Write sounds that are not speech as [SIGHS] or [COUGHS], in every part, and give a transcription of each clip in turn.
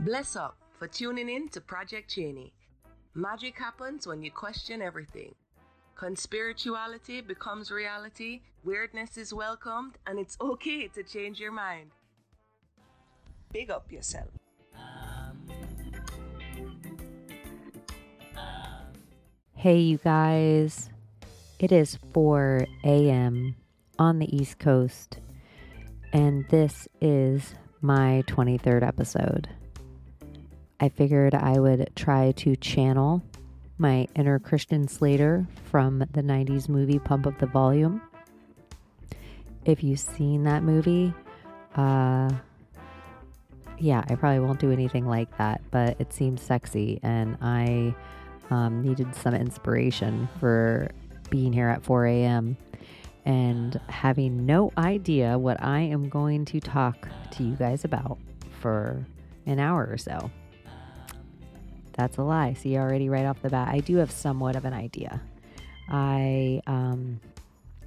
Bless up for tuning in to Project Chaney. Magic happens when you question everything. Conspirituality becomes reality, weirdness is welcomed, and it's okay to change your mind. Big up yourself. Hey, you guys. It is 4 a.m. on the East Coast, and this is my 23rd episode. I figured I would try to channel my inner Christian Slater from the 90s movie Pump Up the Volume. If you've seen that movie, uh, yeah, I probably won't do anything like that, but it seems sexy, and I um, needed some inspiration for being here at 4 a.m. and having no idea what I am going to talk to you guys about for an hour or so. That's a lie. See, already right off the bat, I do have somewhat of an idea. I um,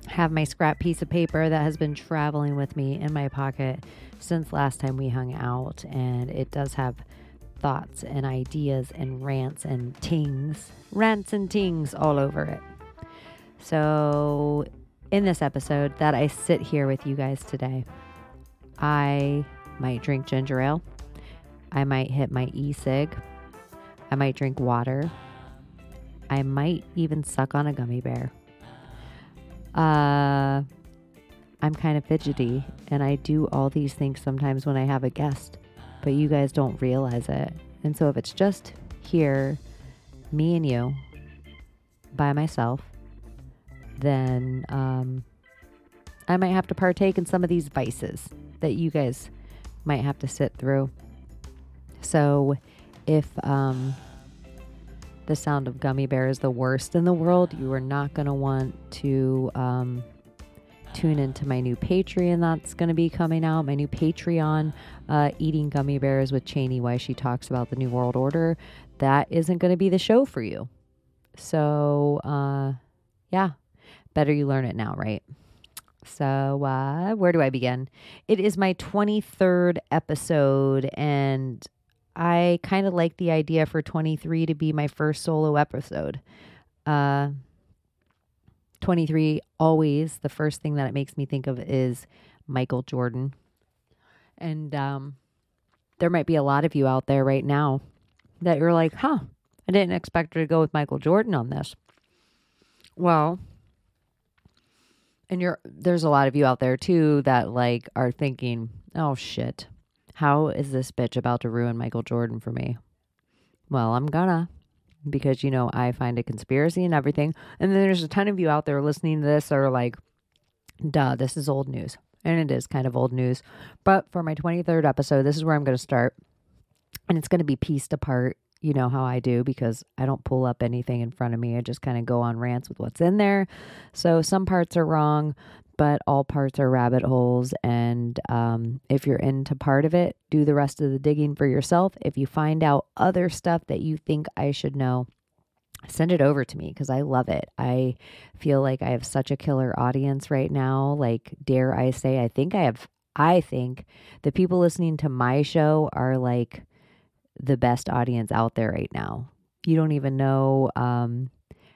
have my scrap piece of paper that has been traveling with me in my pocket since last time we hung out, and it does have thoughts and ideas and rants and tings, rants and tings all over it. So, in this episode that I sit here with you guys today, I might drink ginger ale. I might hit my e cig. I might drink water. I might even suck on a gummy bear. Uh, I'm kind of fidgety, and I do all these things sometimes when I have a guest, but you guys don't realize it. And so, if it's just here, me and you, by myself, then um, I might have to partake in some of these vices that you guys might have to sit through. So, if um, the sound of gummy bear is the worst in the world, you are not going to want to um, tune into my new Patreon that's going to be coming out. My new Patreon, uh, Eating Gummy Bears with Chaney, why she talks about the New World Order. That isn't going to be the show for you. So, uh, yeah, better you learn it now, right? So, uh, where do I begin? It is my 23rd episode, and I kind of like the idea for 23 to be my first solo episode. Uh, 23, always the first thing that it makes me think of is Michael Jordan. And um, there might be a lot of you out there right now that you're like, huh, I didn't expect her to go with Michael Jordan on this. Well, and you're there's a lot of you out there too that like are thinking, oh shit, how is this bitch about to ruin Michael Jordan for me? Well, I'm gonna because you know I find a conspiracy and everything. And then there's a ton of you out there listening to this that are like, duh, this is old news. And it is kind of old news. But for my 23rd episode, this is where I'm going to start. And it's going to be pieced apart. You know how I do because I don't pull up anything in front of me. I just kind of go on rants with what's in there. So some parts are wrong, but all parts are rabbit holes. And um, if you're into part of it, do the rest of the digging for yourself. If you find out other stuff that you think I should know, send it over to me because I love it. I feel like I have such a killer audience right now. Like, dare I say, I think I have, I think the people listening to my show are like the best audience out there right now. You don't even know um,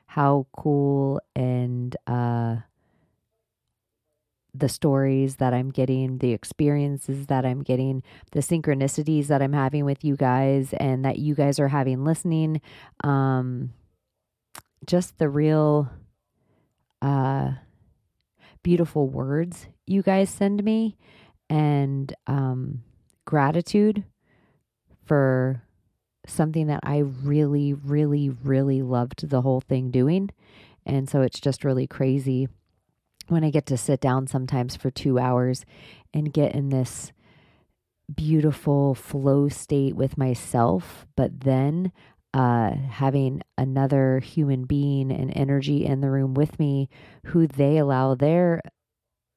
how cool and, uh, the stories that I'm getting, the experiences that I'm getting, the synchronicities that I'm having with you guys, and that you guys are having listening. Um, just the real uh, beautiful words you guys send me, and um, gratitude for something that I really, really, really loved the whole thing doing. And so it's just really crazy when I get to sit down sometimes for two hours and get in this beautiful flow state with myself, but then uh, having another human being and energy in the room with me who they allow their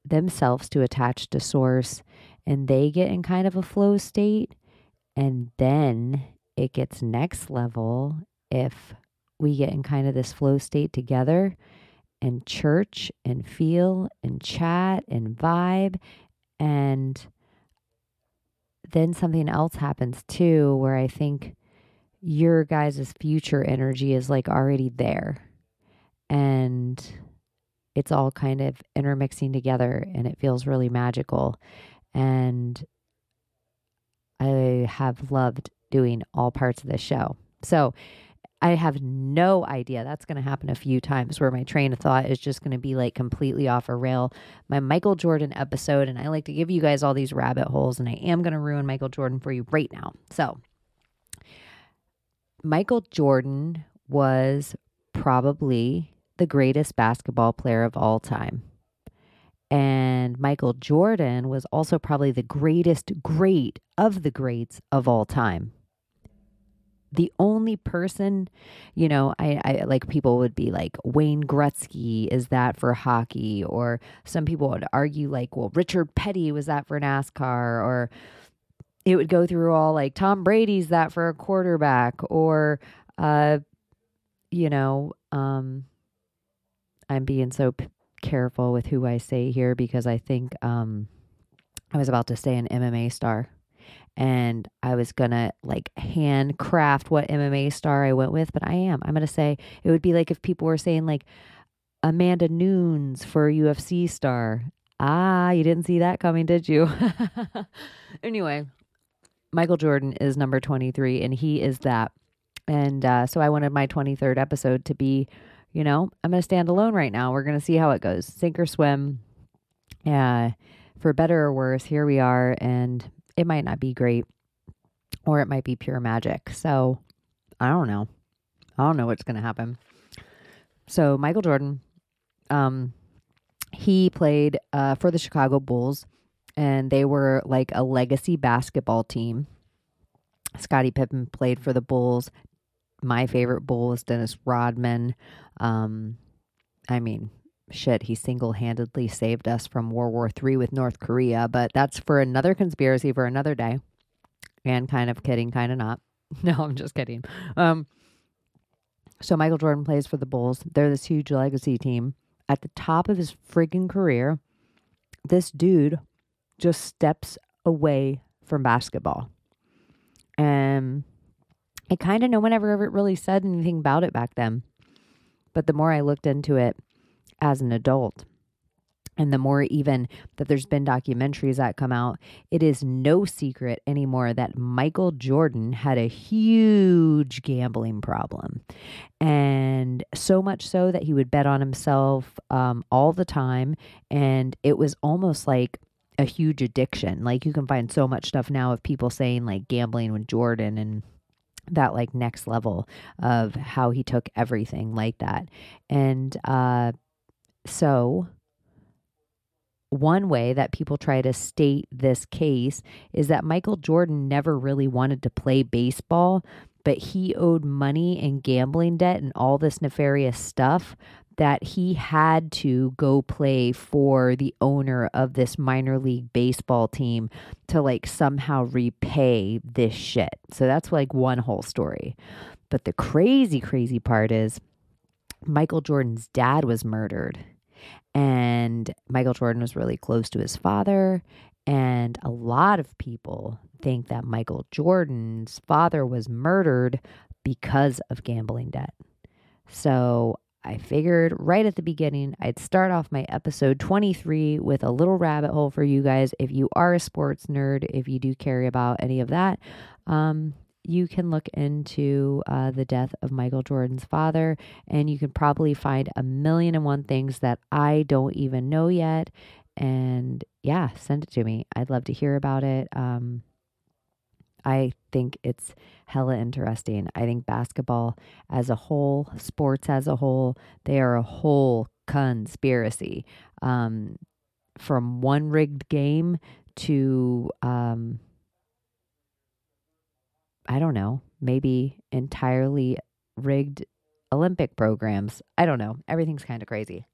themselves to attach to source and they get in kind of a flow state and then it gets next level if we get in kind of this flow state together and church and feel and chat and vibe. And then something else happens too, where I think your guys' future energy is like already there. And it's all kind of intermixing together and it feels really magical. And I have loved doing all parts of the show. So I have no idea. That's going to happen a few times where my train of thought is just going to be like completely off a rail. My Michael Jordan episode, and I like to give you guys all these rabbit holes, and I am going to ruin Michael Jordan for you right now. So, Michael Jordan was probably the greatest basketball player of all time. And Michael Jordan was also probably the greatest great of the greats of all time. The only person, you know, I, I like people would be like Wayne Gretzky is that for hockey, or some people would argue like, well, Richard Petty was that for NASCAR, or it would go through all like Tom Brady's that for a quarterback, or uh, you know, um, I'm being so p- careful with who I say here because I think um, I was about to say an MMA star. And I was gonna like handcraft what MMA star I went with, but I am. I'm gonna say it would be like if people were saying like Amanda Nunes for UFC star. Ah, you didn't see that coming, did you? [LAUGHS] anyway, Michael Jordan is number 23, and he is that. And uh, so I wanted my 23rd episode to be you know, I'm going to stand alone right now. We're going to see how it goes. Sink or swim. Yeah. For better or worse, here we are. And it might not be great or it might be pure magic. So I don't know. I don't know what's going to happen. So Michael Jordan, um, he played uh, for the Chicago Bulls and they were like a legacy basketball team. Scottie Pippen played for the Bulls my favorite bull is Dennis Rodman. Um, I mean, shit, he single handedly saved us from World War III with North Korea, but that's for another conspiracy for another day. And kind of kidding, kind of not. [LAUGHS] No, I'm just kidding. Um, so Michael Jordan plays for the Bulls. They're this huge legacy team. At the top of his friggin' career, this dude just steps away from basketball. And I kind of no one ever, ever really said anything about it back then. But the more I looked into it as an adult, and the more even that there's been documentaries that come out, it is no secret anymore that Michael Jordan had a huge gambling problem. And so much so that he would bet on himself um, all the time. And it was almost like a huge addiction. Like you can find so much stuff now of people saying like gambling with Jordan and that like next level of how he took everything like that. And uh, so one way that people try to state this case is that Michael Jordan never really wanted to play baseball, but he owed money and gambling debt and all this nefarious stuff that he had to go play for the owner of this minor league baseball team to like somehow repay this shit. So that's like one whole story. But the crazy, crazy part is Michael Jordan's dad was murdered. And Michael Jordan was really close to his father. And a lot of people think that Michael Jordan's father was murdered because of gambling debt. So I figured right at the beginning, I'd start off my episode 23 with a little rabbit hole for you guys. If you are a sports nerd, if you do care about any of that, um, you can look into uh, the death of Michael Jordan's father, and you can probably find a million and one things that I don't even know yet. And yeah, send it to me. I'd love to hear about it. Um, I think it's hella interesting. I think basketball as a whole, sports as a whole, they are a whole conspiracy. Um, from one rigged game to, um, I don't know, maybe entirely rigged Olympic programs. I don't know. Everything's kind of crazy.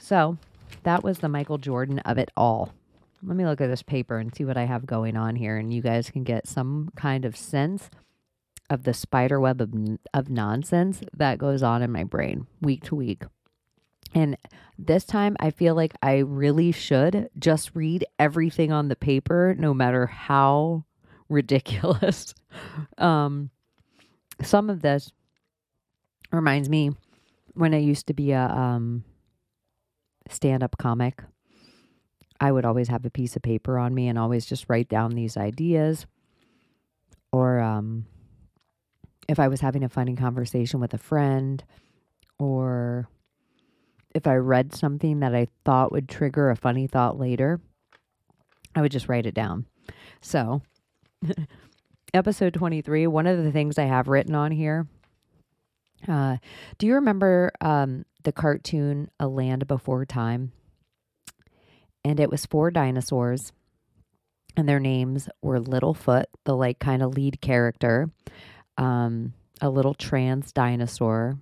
So that was the Michael Jordan of it all let me look at this paper and see what I have going on here, and you guys can get some kind of sense of the spider web of, of nonsense that goes on in my brain week to week. And this time I feel like I really should just read everything on the paper, no matter how ridiculous. [LAUGHS] um, some of this reminds me when I used to be a um, stand up comic. I would always have a piece of paper on me and always just write down these ideas. Or um, if I was having a funny conversation with a friend, or if I read something that I thought would trigger a funny thought later, I would just write it down. So, episode 23, one of the things I have written on here. Uh, do you remember um, the cartoon A Land Before Time? And it was four dinosaurs, and their names were Littlefoot, the like kind of lead character, um, a little trans dinosaur.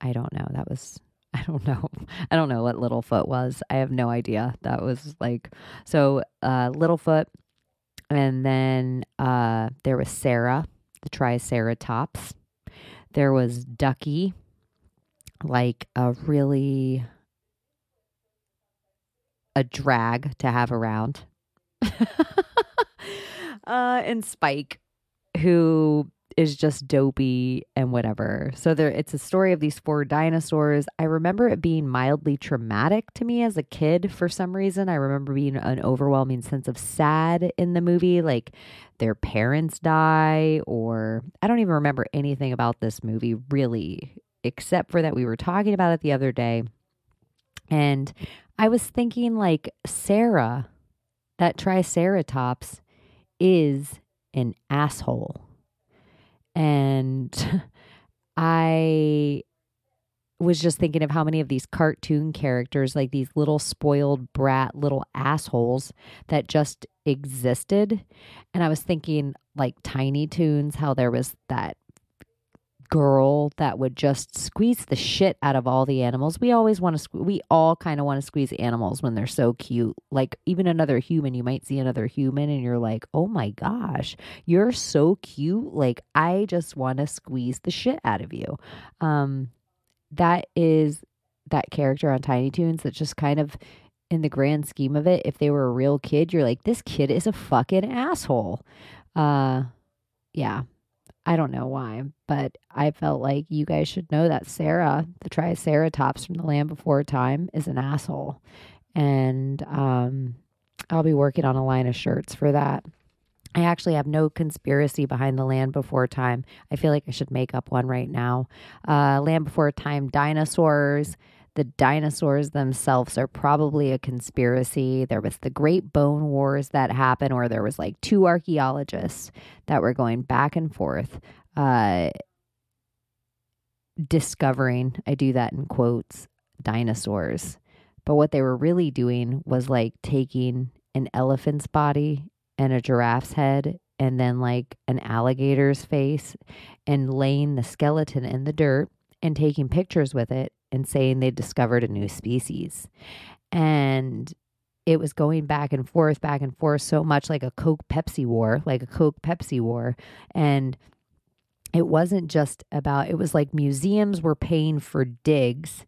I don't know. That was [LAUGHS] I don't know. I don't know what Littlefoot was. I have no idea. That was like so uh Littlefoot and then uh there was Cera, the Triceratops. There was Ducky, like a really a drag to have around. [LAUGHS] uh and Spike who is just dopey and whatever. So there it's a story of these four dinosaurs. I remember it being mildly traumatic to me as a kid for some reason. I remember being an overwhelming sense of sad in the movie like their parents die or I don't even remember anything about this movie really except for that we were talking about it the other day. And I was thinking like Cera that triceratops is an asshole and [LAUGHS] I was just thinking of how many of these cartoon characters, like these little spoiled brat little assholes that just existed. And I was thinking, like Tiny Toons, how there was that that would just squeeze the shit out of all the animals. We always want to, we all kind of want to squeeze animals when they're so cute. Like even another human, you might see another human and you're like, oh my gosh, you're so cute. Like I just want to squeeze the shit out of you. Um, that is that character on Tiny Toons that just kind of in the grand scheme of it, if they were a real kid, you're like, this kid is a fucking asshole. Uh, yeah, I don't know why, but I felt like you guys should know that Cera, the Triceratops from the Land Before Time, is an asshole. And um, I'll be working on a line of shirts for that. I actually have no conspiracy behind the Land Before Time. I feel like I should make up one right now. Uh, Land Before Time dinosaurs the dinosaurs themselves are probably a conspiracy. There was the Great Bone Wars that happened, where there was like two archaeologists that were going back and forth, uh, discovering. I do that in quotes. Dinosaurs, but what they were really doing was like taking an elephant's body and a giraffe's head and then like an alligator's face and laying the skeleton in the dirt and taking pictures with it and saying they discovered a new species. And it was going back and forth, back and forth, so much like a Coke Pepsi war, like a Coke Pepsi war. And it wasn't just about, it was like museums were paying for digs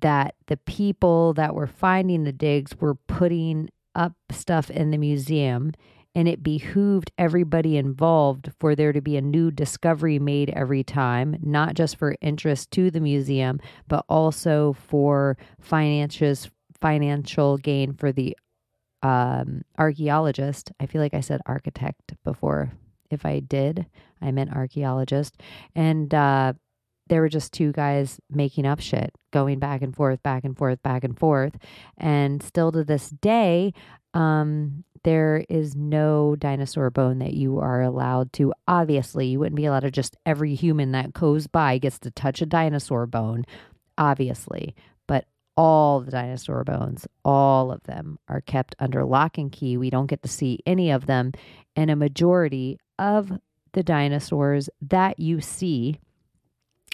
that the people that were finding the digs were putting up stuff in the museum and it behooved everybody involved for there to be a new discovery made every time, not just for interest to the museum, but also for financial financial gain for the um, archaeologist. I feel like I said architect before. If I did, I meant archaeologist. And uh, there were just two guys making up shit, going back and forth, back and forth, back and forth. And still to this day, um, there is no dinosaur bone that you are allowed to. Obviously, you wouldn't be allowed to just every human that goes by gets to touch a dinosaur bone, obviously. But all the dinosaur bones, all of them are kept under lock and key. We don't get to see any of them. And a majority of the dinosaurs that you see,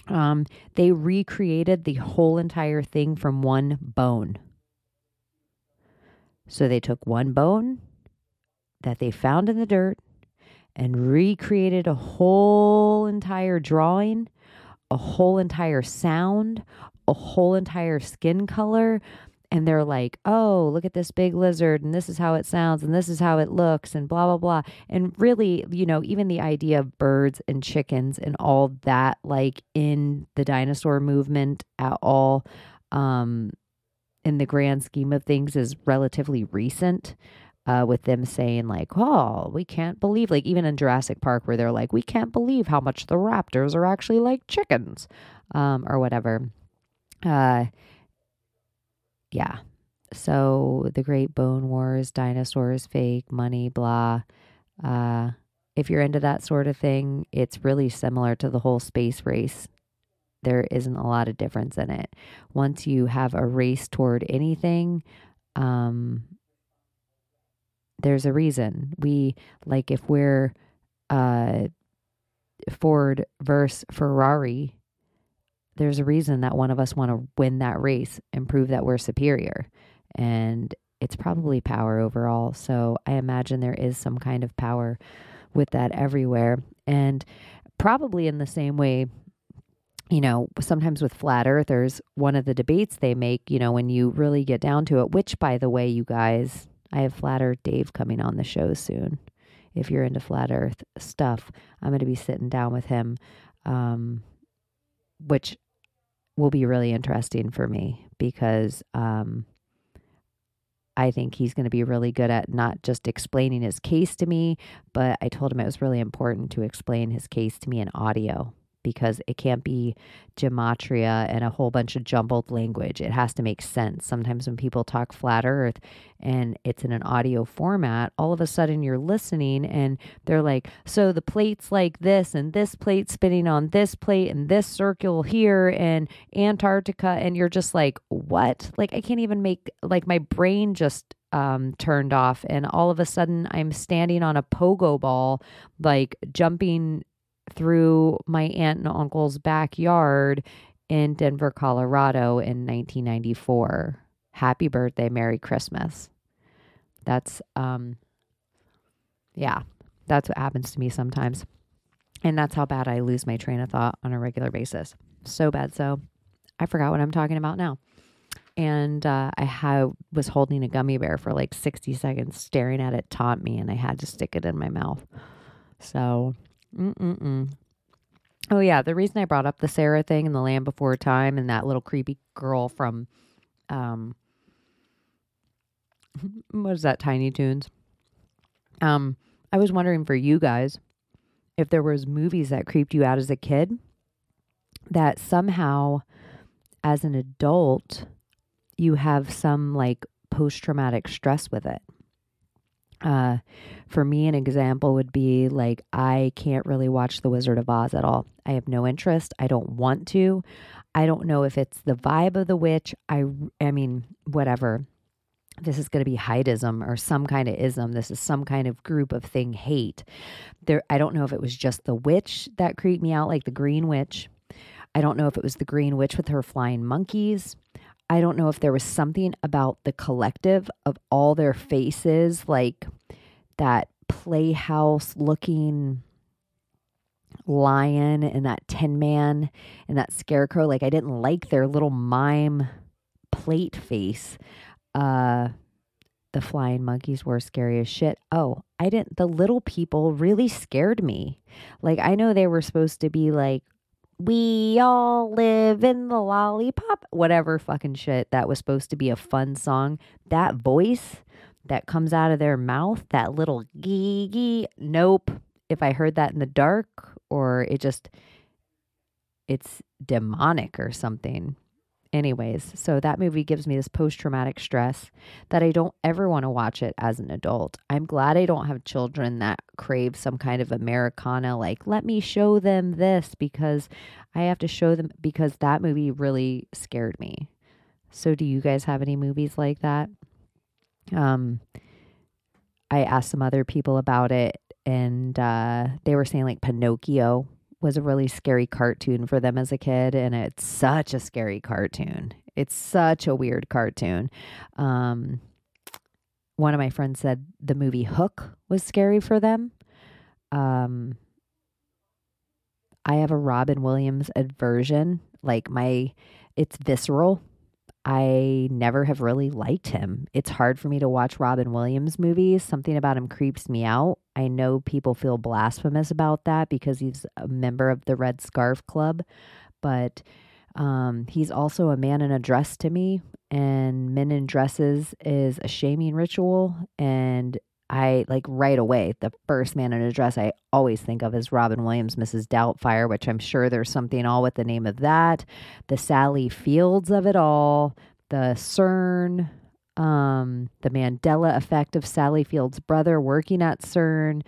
um, they recreated the whole entire thing from one bone. So they took one bone, that they found in the dirt and recreated a whole entire drawing, a whole entire sound, a whole entire skin color and they're like, oh, look at this big lizard, and this is how it sounds, and this is how it looks, and blah, blah, blah. And really, you know, even the idea of birds and chickens and all that, like in the dinosaur movement at all, um, in the grand scheme of things, is relatively recent. Uh, with them saying like, "Oh, we can't believe," like even in Jurassic Park, where they're like, "We can't believe how much the raptors are actually like chickens," um, or whatever. Uh, yeah. So the Great Bone Wars, dinosaurs, fake, money, blah. Uh, if you're into that sort of thing, it's really similar to the whole space race. There isn't a lot of difference in it. Once you have a race toward anything, um, there's a reason. We like if we're uh, Ford versus Ferrari, there's a reason that one of us want to win that race and prove that we're superior. And it's probably power overall. So I imagine there is some kind of power with that everywhere. And probably in the same way, you know, sometimes with flat earthers, one of the debates they make, you know, when you really get down to it, which by the way, you guys, I have Flat Earth Dave coming on the show soon. If you're into flat earth stuff, I'm going to be sitting down with him. Um, which will be really interesting for me because um, I think he's going to be really good at not just explaining his case to me, but I told him it was really important to explain his case to me in audio because it can't be gematria and a whole bunch of jumbled language. It has to make sense. Sometimes when people talk flat earth and it's in an audio format, all of a sudden you're listening and they're like, so the plate's like this and this plate spinning on this plate and this circle here and Antarctica. And you're just like, what? Like, I can't even make, like, my brain just um, turned off, and all of a sudden I'm standing on a pogo ball, like jumping through my aunt and uncle's backyard in Denver, Colorado in 1994. Happy birthday, Merry Christmas. That's um yeah, that's what happens to me sometimes. And that's how bad I lose my train of thought on a regular basis. So bad so I forgot what I'm talking about now. And uh, I ha- was holding a gummy bear for like 60 seconds, staring at it, taunt me, and I had to stick it in my mouth. So Mm-mm-mm. Oh yeah, the reason I brought up the Cera thing and the Land Before Time and that little creepy girl from, um, [LAUGHS] what is that? Tiny Toons. Um, I was wondering for you guys if there was movies that creeped you out as a kid that somehow, as an adult, you have some like post traumatic stress with it. Uh, for me, an example would be like, I can't really watch The Wizard of Oz at all. I have no interest. I don't want to. I don't know if it's the vibe of the witch. I, I mean, whatever. This is going to be heighdism or some kind of ism. This is some kind of group of thing hate. There, I don't know if it was just the witch that creeped me out, like the Green Witch. I don't know if it was the Green Witch with her flying monkeys. I don't know if there was something about the collective of all their faces, like that playhouse looking lion and that tin man and that scarecrow. Like I didn't like their little mime plate face. Uh the flying monkeys were scary as shit. Oh, I didn't the little people really scared me. Like I know they were supposed to be like we all live in the lollipop, whatever fucking shit that was supposed to be a fun song. That voice that comes out of their mouth, that little gee gee, nope. If I heard that in the dark or it just, it's demonic or something. Anyways, so that movie gives me this post traumatic stress that I don't ever want to watch it as an adult. I'm glad I don't have children that crave some kind of Americana, like, let me show them this because I have to show them because that movie really scared me. So, do you guys have any movies like that? Um, I asked some other people about it, and uh, they were saying like Pinocchio was a really scary cartoon for them as a kid, and it's such a scary cartoon. It's such a weird cartoon. Um, one of my friends said the movie Hook was scary for them. Um, I have a Robin Williams aversion. Like my it's visceral. I never have really liked him. It's hard for me to watch Robin Williams movies. Something about him creeps me out. I know people feel blasphemous about that because he's a member of the Red Scarf Club, but um, he's also a man in a dress to me, and men in dresses is a shaming ritual. And I like right away, the first man in a dress I always think of is Robin Williams, Mrs. Doubtfire, which I'm sure there's something all with the name of that. The Sally Fields of it all, the CERN, um, the Mandela effect of Sally Field's brother working at CERN.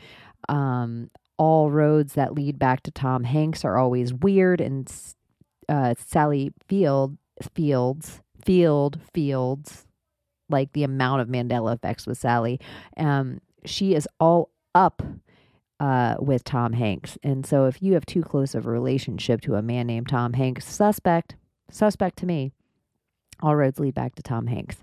Um, all roads that lead back to Tom Hanks are always weird, and uh, Sally Field Fields Field Fields like the amount of Mandela effects with Sally. Um, she is all up uh, with Tom Hanks. And so if you have too close of a relationship to a man named Tom Hanks, suspect, suspect to me. All roads lead back to Tom Hanks.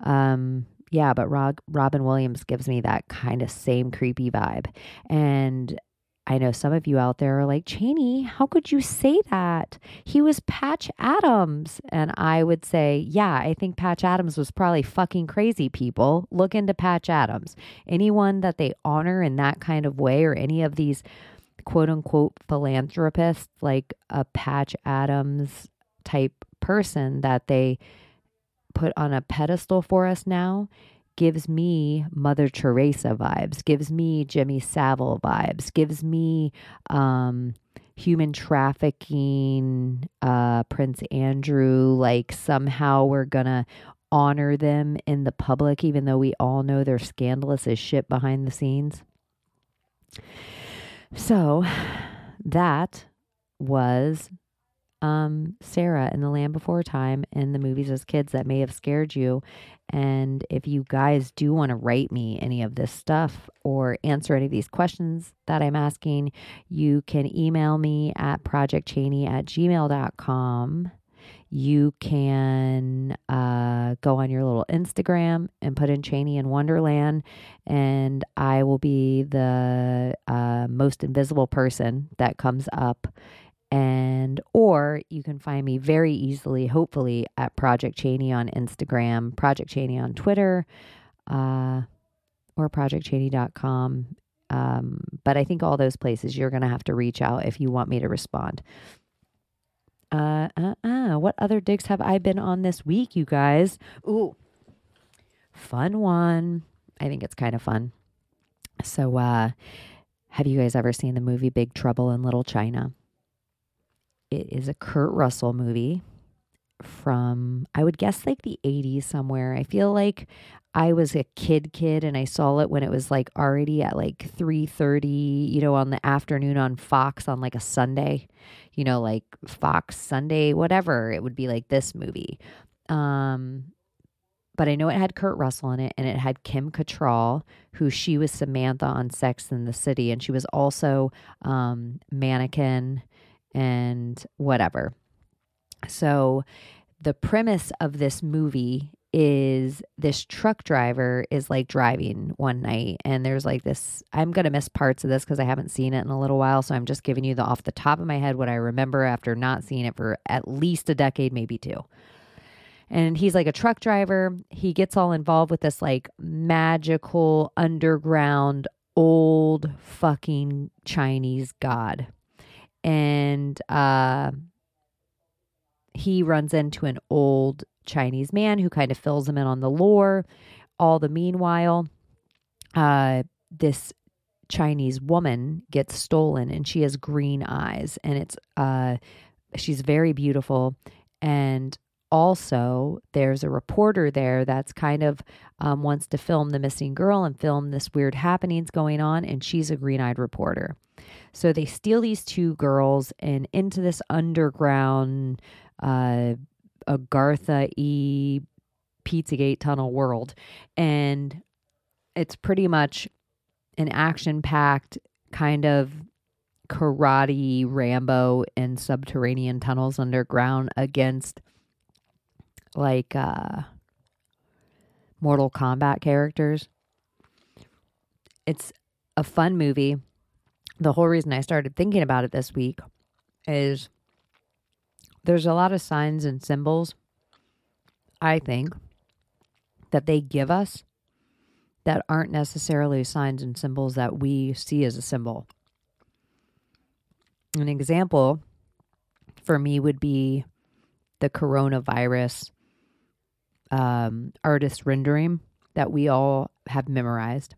Um, yeah, but Rob, Robin Williams gives me that kind of same creepy vibe. And I know some of you out there are like, Chaney, how could you say that? He was Patch Adams. And I would say, yeah, I think Patch Adams was probably fucking crazy, people. Look into Patch Adams. Anyone that they honor in that kind of way, or any of these quote unquote philanthropists, like a Patch Adams type person that they put on a pedestal for us now, gives me Mother Teresa vibes, gives me Jimmy Savile vibes, gives me um, human trafficking, uh, Prince Andrew. Like somehow we're gonna honor them in the public, even though we all know they're scandalous as shit behind the scenes. So [SIGHS] that was um, Cera in The Land Before Time and the movies as kids that may have scared you. And if you guys do want to write me any of this stuff or answer any of these questions that I'm asking, you can email me at projectchaney at gmail.com. You can uh, go on your little Instagram and put in Chaney in Wonderland, and I will be the uh, most invisible person that comes up and or you can find me very easily hopefully at project chaney on instagram project chaney on twitter uh, or projectchaney.com um, but i think all those places you're going to have to reach out if you want me to respond. Uh, uh, uh, what other digs have i been on this week you guys? Ooh fun one. I think it's kind of fun. So uh have you guys ever seen the movie big trouble in little china it is a Kurt Russell movie from, I would guess, like the 80s somewhere. I feel like I was a kid kid and I saw it when it was like already at like 3:30, you know, on the afternoon on Fox on like a Sunday. You know, like Fox Sunday whatever. It would be like this movie. Um but I know it had Kurt Russell in it and it had Kim Cattrall, who she was Samantha on Sex in the City and she was also um mannequin and whatever. So, the premise of this movie is this truck driver is like driving one night and there's like this I'm going to miss parts of this cuz I haven't seen it in a little while so I'm just giving you the off the top of my head what I remember after not seeing it for at least a decade maybe two. And he's like a truck driver. He gets all involved with this like magical underground old fucking Chinese god and uh, he runs into an old Chinese man who kind of fills him in on the lore. All the meanwhile, uh, this Chinese woman gets stolen, and she has green eyes, and it's uh, she's very beautiful, and also there's a reporter there that's kind of um, wants to film the missing girl and film this weird happenings going on and she's a green-eyed reporter so they steal these two girls and into this underground uh, Agartha E Pizzagate tunnel world. And it's pretty much an action packed kind of karate Rambo in subterranean tunnels underground against like uh Mortal Kombat characters. It's a fun movie the whole reason I started thinking about it this week is there's a lot of signs and symbols, I think, that they give us that aren't necessarily signs and symbols that we see as a symbol. An example for me would be the coronavirus um, artist rendering that we all have memorized.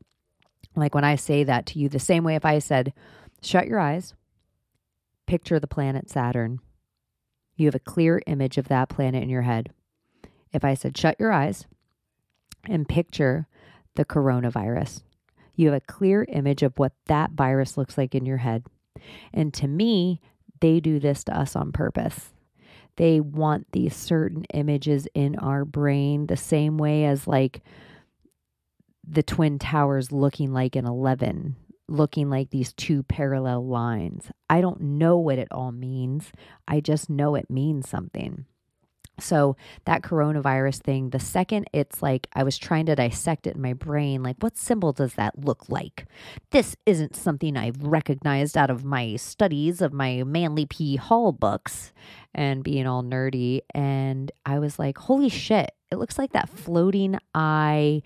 Like when I say that to you, the same way if I said, shut your eyes, picture the planet Saturn, you have a clear image of that planet in your head. If I said, shut your eyes and picture the coronavirus, you have a clear image of what that virus looks like in your head. And to me, they do this to us on purpose. They want these certain images in our brain the same way as like the Twin Towers looking like an 11, looking like these two parallel lines. I don't know what it all means. I just know it means something. So, that coronavirus thing, the second it's like I was trying to dissect it in my brain, like, what symbol does that look like? This isn't something I've recognized out of my studies of my Manly P. Hall books and being all nerdy. And I was like, holy shit, it looks like that floating eye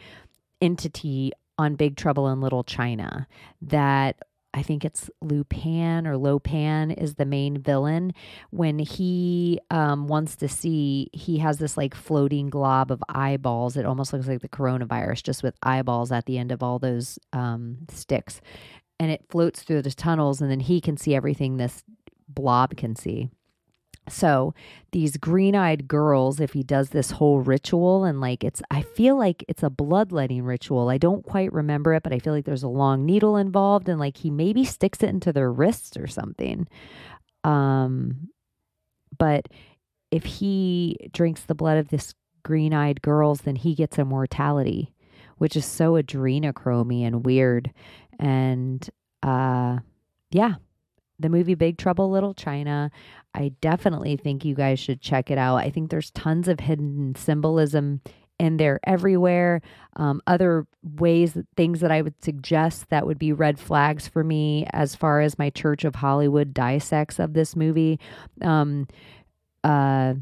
entity on Big Trouble in Little China that I think it's Lupan or Lopan is the main villain. When he um, wants to see, he has this like floating glob of eyeballs. It almost looks like the coronavirus, just with eyeballs at the end of all those um, sticks. And it floats through the tunnels, and then he can see everything this blob can see. So these green-eyed girls, if he does this whole ritual and like it's I feel like it's a bloodletting ritual. I don't quite remember it, but I feel like there's a long needle involved and like he maybe sticks it into their wrists or something. Um but if he drinks the blood of this green-eyed girls, then he gets immortality, which is so adrenochrome and weird. And uh yeah, the movie Big Trouble Little China. I definitely think you guys should check it out. I think there's tons of hidden symbolism in there everywhere. Um, other ways, things that I would suggest that would be red flags for me as far as my Church of Hollywood dissects of this movie. Um, uh,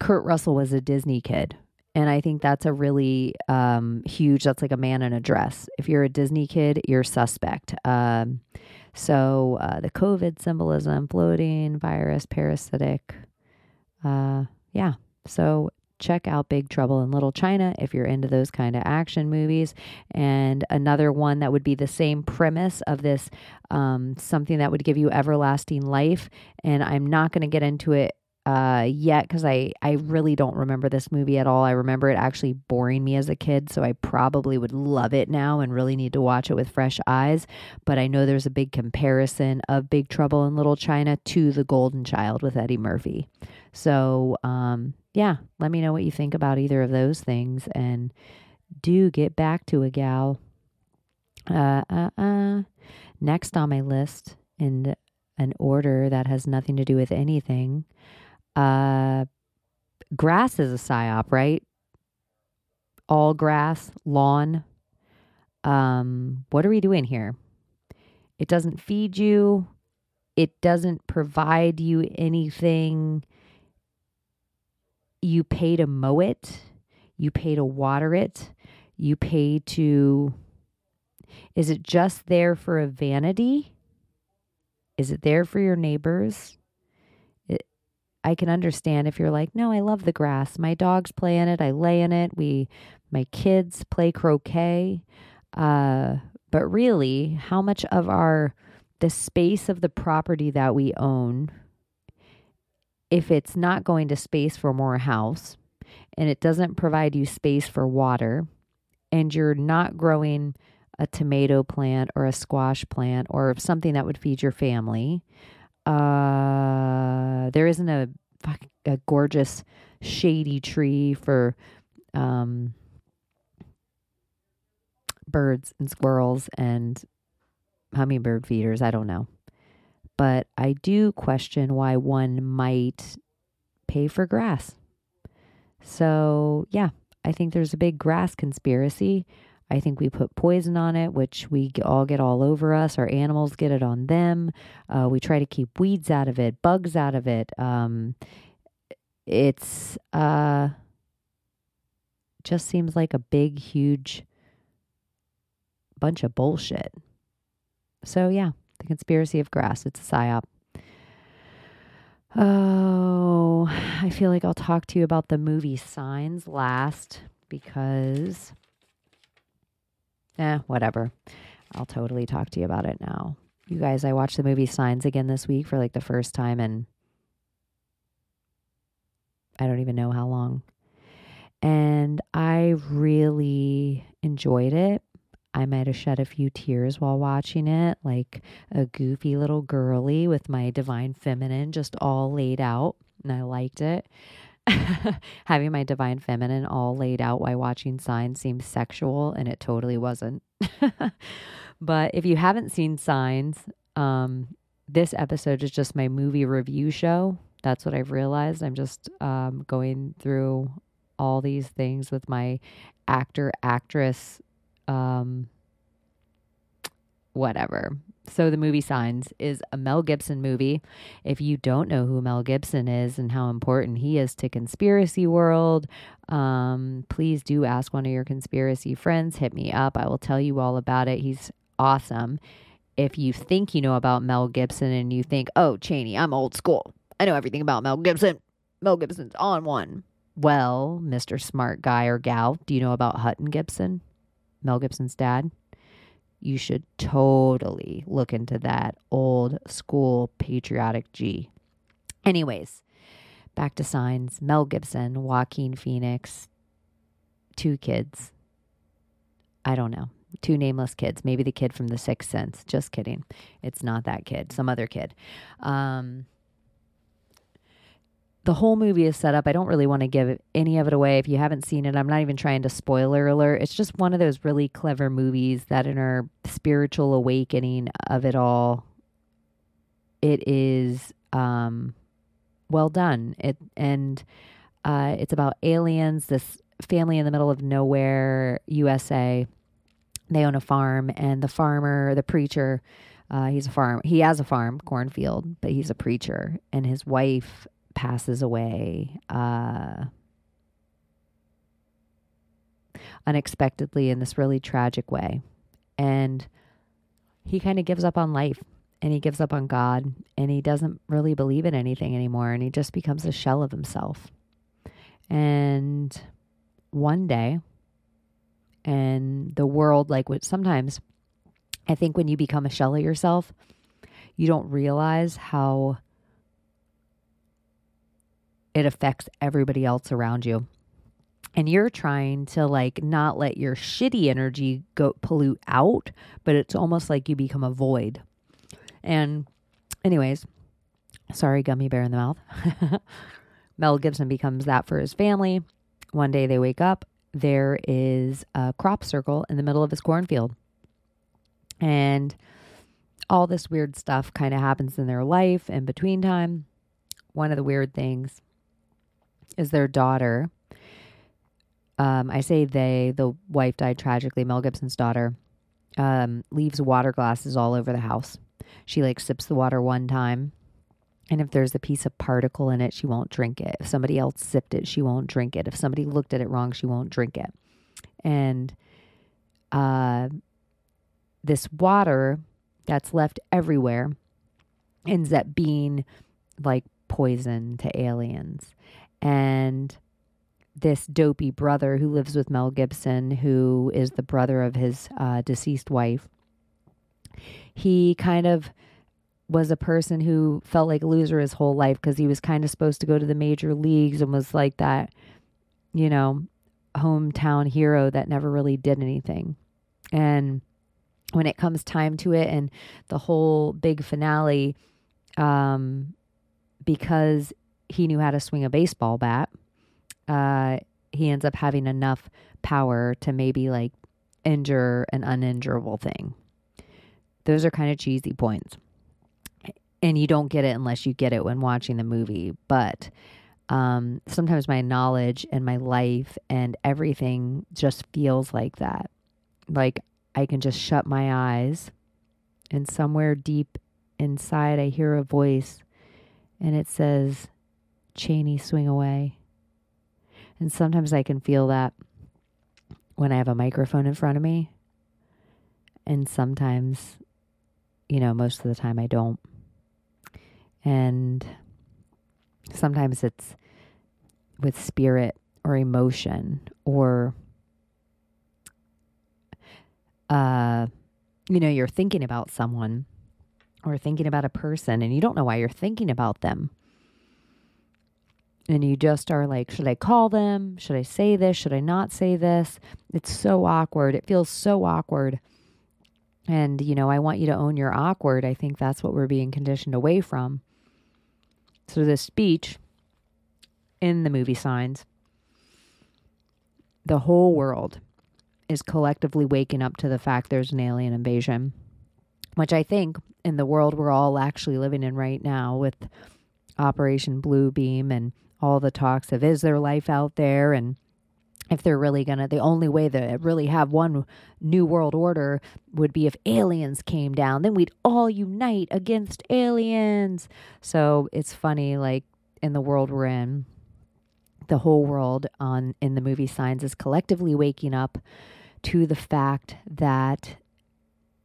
Kurt Russell was a Disney kid. And I think that's a really um, huge, that's like a man in a dress. If you're a Disney kid, you're suspect. Um, so uh, the COVID symbolism, floating, virus, parasitic. Uh, yeah. So check out Big Trouble in Little China if you're into those kind of action movies. And another one that would be the same premise of this um, something that would give you everlasting life. And I'm not going to get into it uh, yet because I, I really don't remember this movie at all. I remember it actually boring me as a kid, so I probably would love it now and really need to watch it with fresh eyes. But I know there's a big comparison of Big Trouble in Little China to The Golden Child with Eddie Murphy. So, um, yeah, let me know what you think about either of those things and do get back to a gal. Uh, uh, uh. Next on my list in an order that has nothing to do with anything uh, grass is a psyop, right? All grass, lawn. Um, what are we doing here? It doesn't feed you. It doesn't provide you anything. You pay to mow it. You pay to water it. You pay to. Is it just there for a vanity? Is it there for your neighbors? I can understand if you're like, no, I love the grass. My dogs play in it. I lay in it. We, my kids play croquet. Uh, but really, how much of our, the space of the property that we own, if it's not going to space for more house and it doesn't provide you space for water and you're not growing a tomato plant or a squash plant or something that would feed your family, uh, there isn't a, a gorgeous shady tree for um, birds and squirrels and hummingbird feeders. I don't know. But I do question why one might pay for grass. So, yeah, I think there's a big grass conspiracy. I think we put poison on it, which we all get all over us. Our animals get it on them. Uh, we try to keep weeds out of it, bugs out of it. Um, it's uh, just seems like a big, huge bunch of bullshit. So, yeah, the conspiracy of grass, it's a psyop. Oh, I feel like I'll talk to you about the movie Signs last because, eh, whatever. I'll totally talk to you about it now. You guys, I watched the movie Signs again this week for like the first time and I don't even know how long. And I really enjoyed it. I might have shed a few tears while watching it, like a goofy little girly with my divine feminine just all laid out. And I liked it. [LAUGHS] Having my divine feminine all laid out while watching Signs seems sexual, and it totally wasn't. [LAUGHS] but if you haven't seen Signs, um, this episode is just my movie review show. That's what I've realized. I'm just um, going through all these things with my actor, actress um, whatever. So the movie Signs is a Mel Gibson movie. If you don't know who Mel Gibson is and how important he is to conspiracy world, um, please do ask one of your conspiracy friends. Hit me up. I will tell you all about it. He's awesome. If you think you know about Mel Gibson and you think, oh, Chaney, I'm old school. I know everything about Mel Gibson. Mel Gibson's on one. Well, Mr. Smart Guy or Gal, do you know about Hutton Gibson? Mel Gibson's dad, you should totally look into that old school patriotic G. Anyways, back to signs Mel Gibson, Joaquin Phoenix, two kids. I don't know. Two nameless kids. Maybe the kid from The Sixth Sense. Just kidding. It's not that kid, some other kid. Um, the whole movie is set up. I don't really want to give any of it away. If you haven't seen it, I'm not even trying to spoiler alert. It's just one of those really clever movies that, in our spiritual awakening of it all, it is um, well done. It and uh, it's about aliens. This family in the middle of nowhere, USA. They own a farm, and the farmer, the preacher, uh, he's a farm. He has a farm, cornfield, but he's a preacher, and his wife passes away uh, unexpectedly in this really tragic way. And he kind of gives up on life and he gives up on God and he doesn't really believe in anything anymore and he just becomes a shell of himself. And one day, and the world, like what sometimes I think when you become a shell of yourself, you don't realize how it affects everybody else around you. And you're trying to like not let your shitty energy go pollute out, but it's almost like you become a void. And anyways, sorry, gummy bear in the mouth. [LAUGHS] Mel Gibson becomes that for his family. One day they wake up, there is a crop circle in the middle of his cornfield. And all this weird stuff kind of happens in their life in between time. One of the weird things is their daughter. Um, I say they, the wife died tragically, Mel Gibson's daughter, um, leaves water glasses all over the house. She like sips the water one time. And if there's a piece of particle in it, she won't drink it. If somebody else sipped it, she won't drink it. If somebody looked at it wrong, she won't drink it. And uh, this water that's left everywhere ends up being like poison to aliens and this dopey brother who lives with Mel Gibson, who is the brother of his uh, deceased wife. He kind of was a person who felt like a loser his whole life because he was kind of supposed to go to the major leagues and was like that, you know, hometown hero that never really did anything. And when it comes time to it and the whole big finale, um, because he knew how to swing a baseball bat. Uh, he ends up having enough power to maybe like injure an uninjurable thing. Those are kind of cheesy points. And you don't get it unless you get it when watching the movie. But um, sometimes my knowledge and my life and everything just feels like that. Like I can just shut my eyes and somewhere deep inside I hear a voice and it says, Chaney, swing away. And sometimes I can feel that when I have a microphone in front of me. And sometimes, you know, most of the time I don't. And sometimes it's with spirit or emotion or uh you know you're thinking about someone or thinking about a person and you don't know why you're thinking about them and you just are like should i call them? Should i say this? Should i not say this? It's so awkward. It feels so awkward. And you know i want you to own your awkward. I think that's what we're being conditioned away from. So this speech in the movie signs the whole world is collectively waking up to the fact there's an alien invasion, which I think in the world we're all actually living in right now with Operation Blue Beam and all the talks of is there life out there? And if they're really gonna the only way to really have one new world order would be if aliens came down. Then we'd all unite against aliens. So it's funny like in the world we're in the whole world on in the movie signs is collectively waking up to the fact that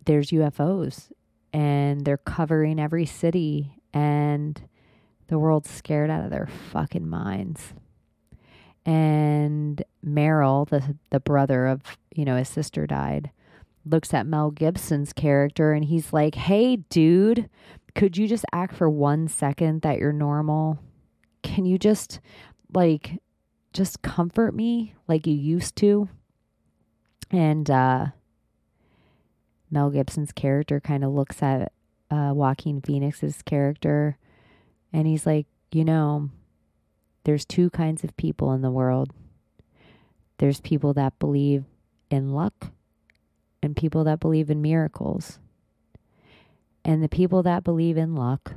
there's UFOs and they're covering every city and the world's scared out of their fucking minds. And Merrill, the the brother of, you know, his sister died, looks at Mel Gibson's character and he's like, "Hey dude, could you just act for 1 second that you're normal? Can you just like just comfort me like you used to. And uh, Mel Gibson's character kind of looks at uh, Joaquin Phoenix's character and he's like, you know, there's two kinds of people in the world. There's people that believe in luck and people that believe in miracles. And the people that believe in luck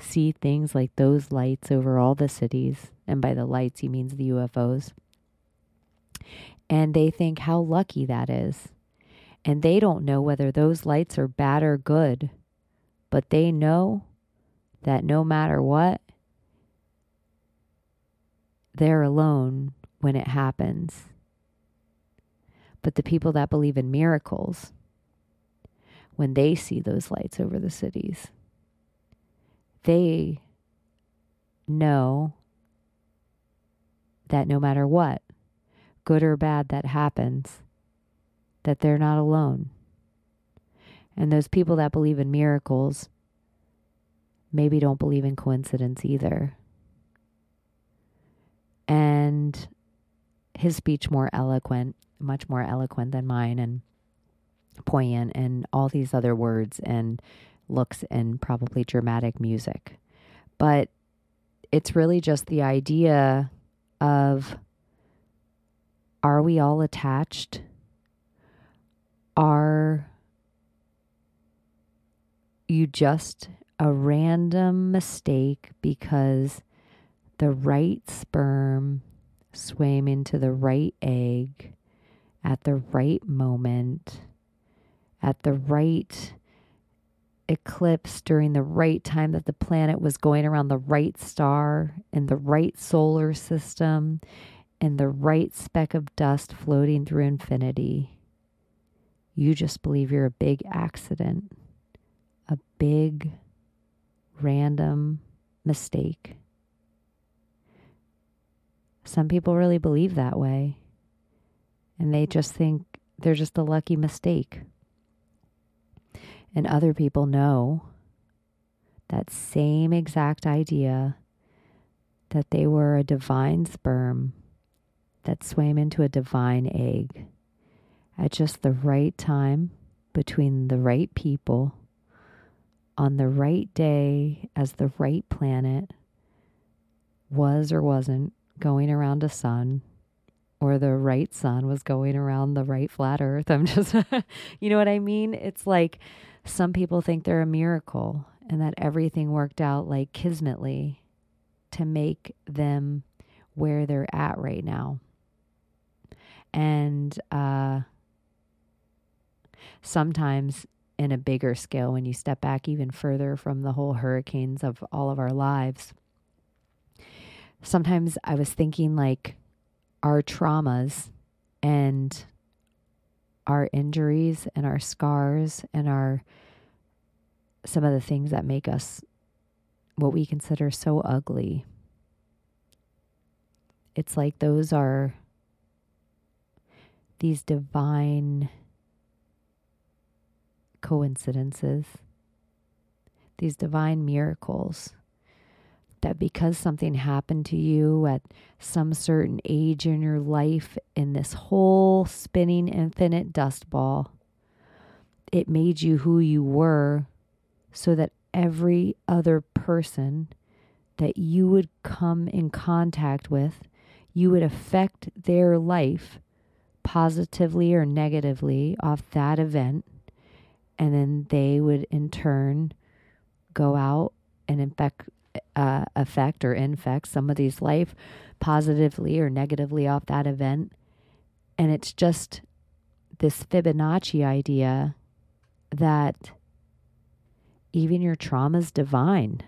see things like those lights over all the cities. And by the lights, he means the UFOs. And they think how lucky that is. And they don't know whether those lights are bad or good, but they know that no matter what, they're alone when it happens. But the people that believe in miracles, when they see those lights over the cities, they know that no matter what, good or bad that happens, that they're not alone. And those people that believe in miracles maybe don't believe in coincidence either. And his speech more eloquent, much more eloquent than mine and poignant and all these other words and looks and probably dramatic music. But it's really just the idea of are we all attached? Are you just a random mistake because the right sperm swam into the right egg at the right moment, at the right eclipse during the right time that the planet was going around the right star in the right solar system and the right speck of dust floating through infinity. You just believe you're a big accident, a big random mistake. Some people really believe that way, and they just think they're just a lucky mistake. And other people know that same exact idea that they were a divine sperm that swam into a divine egg at just the right time between the right people on the right day as the right planet was or wasn't going around a sun or the right sun was going around the right flat earth. [LAUGHS] I'm just, you know what I mean? It's like some people think they're a miracle and that everything worked out like kismetly to make them where they're at right now. And uh, sometimes in a bigger scale when you step back even further from the whole hurricanes of all of our lives. Sometimes I was thinking like our traumas and our injuries and our scars and our some of the things that make us what we consider so ugly. It's like those are these divine coincidences, these divine miracles that because something happened to you at some certain age in your life in this whole spinning infinite dust ball, it made you who you were so that every other person that you would come in contact with, you would affect their life positively or negatively off that event and then they would in turn go out and infect, uh, affect or infect somebody's life positively or negatively off that event. And it's just this Fibonacci idea that even your trauma is divine.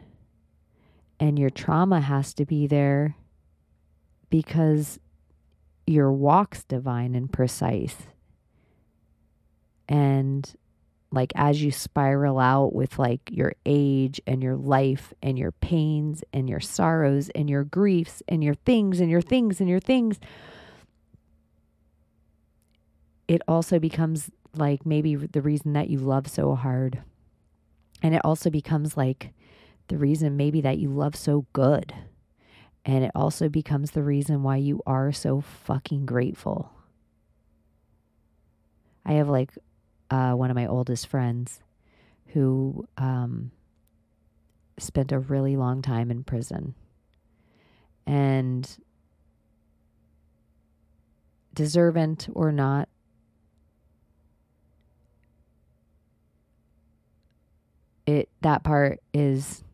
And your trauma has to be there because your walk's divine and precise. And like as you spiral out with like your age and your life and your pains and your sorrows and your griefs and your things and your things and your things it also becomes like maybe the reason that you love so hard. And it also becomes like the reason maybe that you love so good. And it also becomes the reason why you are so fucking grateful. I have like uh, one of my oldest friends who um, spent a really long time in prison. And deserving or not, it that part is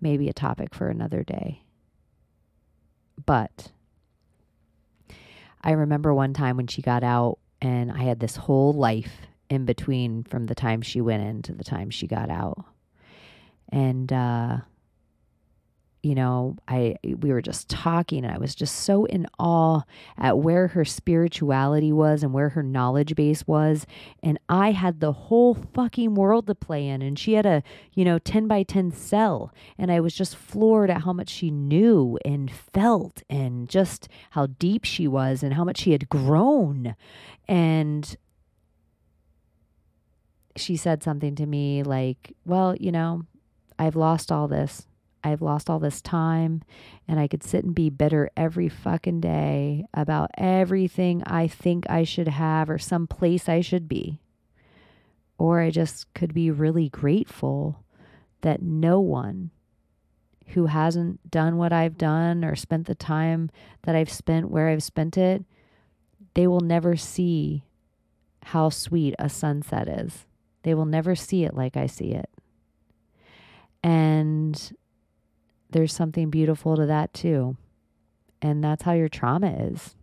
maybe a topic for another day. But I remember one time when she got out and I had this whole life in between from the time she went in to the time she got out. And, uh, you know, I we were just talking and I was just so in awe at where her spirituality was and where her knowledge base was. And I had the whole fucking world to play in and she had a, you know, 10 by 10 cell. And I was just floored at how much she knew and felt and just how deep she was and how much she had grown. And she said something to me like, Well, you know, I've lost all this. I've lost all this time, and I could sit and be bitter every fucking day about everything I think I should have or some place I should be. Or I just could be really grateful that no one who hasn't done what I've done or spent the time that I've spent where I've spent it they will never see how sweet a sunset is. They will never see it like I see it. And there's something beautiful to that too. And that's how your trauma is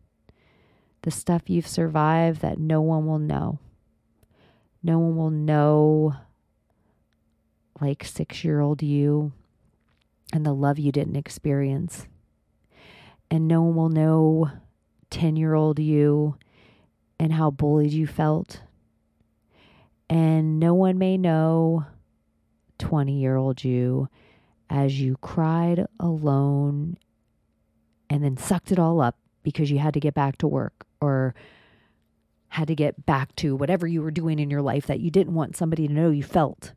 the stuff you've survived that no one will know. No one will know, like six year old you, and the love you didn't experience. And no one will know 10 year old you and how bullied you felt. And no one may know 20 year old you as you cried alone and then sucked it all up because you had to get back to work or had to get back to whatever you were doing in your life that you didn't want somebody to know you felt.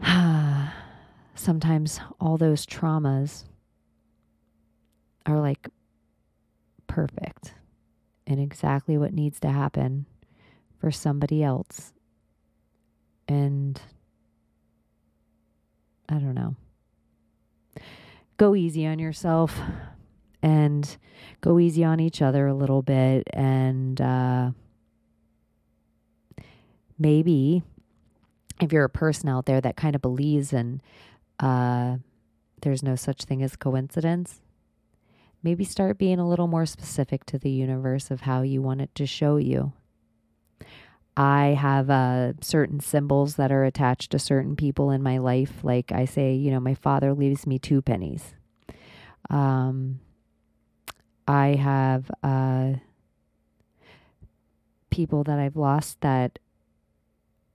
[SIGHS] Sometimes all those traumas are like perfect and exactly what needs to happen for somebody else. And I don't know. Go easy on yourself and go easy on each other a little bit. And uh, maybe if you're a person out there that kind of believes in uh, there's no such thing as coincidence, maybe start being a little more specific to the universe of how you want it to show you. I have uh, certain symbols that are attached to certain people in my life. Like I say, you know, my father leaves me two pennies. Um, I have uh, people that I've lost that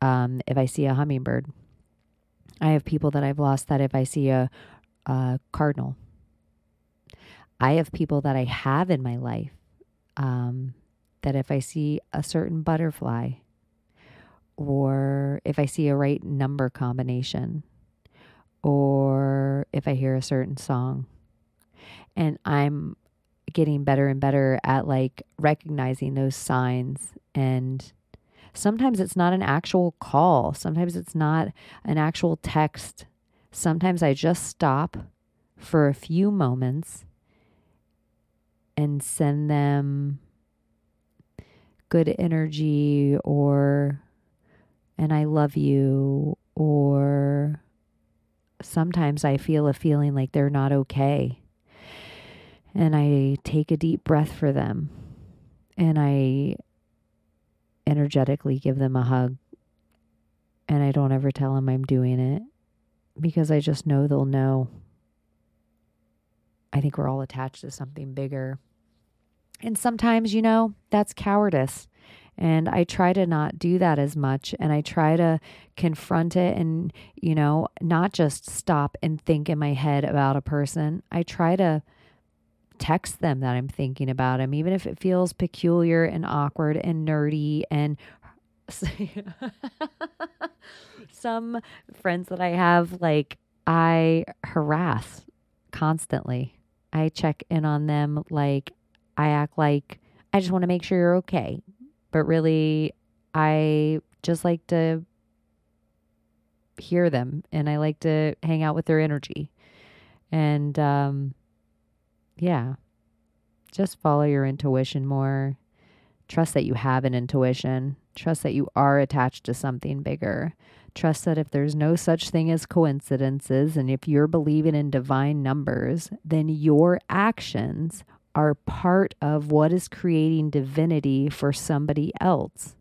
um, if I see a hummingbird, I have people that I've lost that if I see a, a cardinal, I have people that I have in my life um, that if I see a certain butterfly, or if I see a right number combination, or if I hear a certain song. And I'm getting better and better at like recognizing those signs. And sometimes it's not an actual call, sometimes it's not an actual text. Sometimes I just stop for a few moments and send them good energy or and I love you, or sometimes I feel a feeling like they're not okay. And I take a deep breath for them and I energetically give them a hug. And I don't ever tell them I'm doing it because I just know they'll know. I think we're all attached to something bigger. And sometimes, you know, that's cowardice. And I try to not do that as much. And I try to confront it and, you know, not just stop and think in my head about a person. I try to text them that I'm thinking about them, even if it feels peculiar and awkward and nerdy and [LAUGHS] some friends that I have, like, I harass constantly. I check in on them like I act like I just want to make sure you're okay but really, I just like to hear them and I like to hang out with their energy. And um, yeah, just follow your intuition more. Trust that you have an intuition. Trust that you are attached to something bigger. Trust that if there's no such thing as coincidences and if you're believing in divine numbers, then your actions are part of what is creating divinity for somebody else.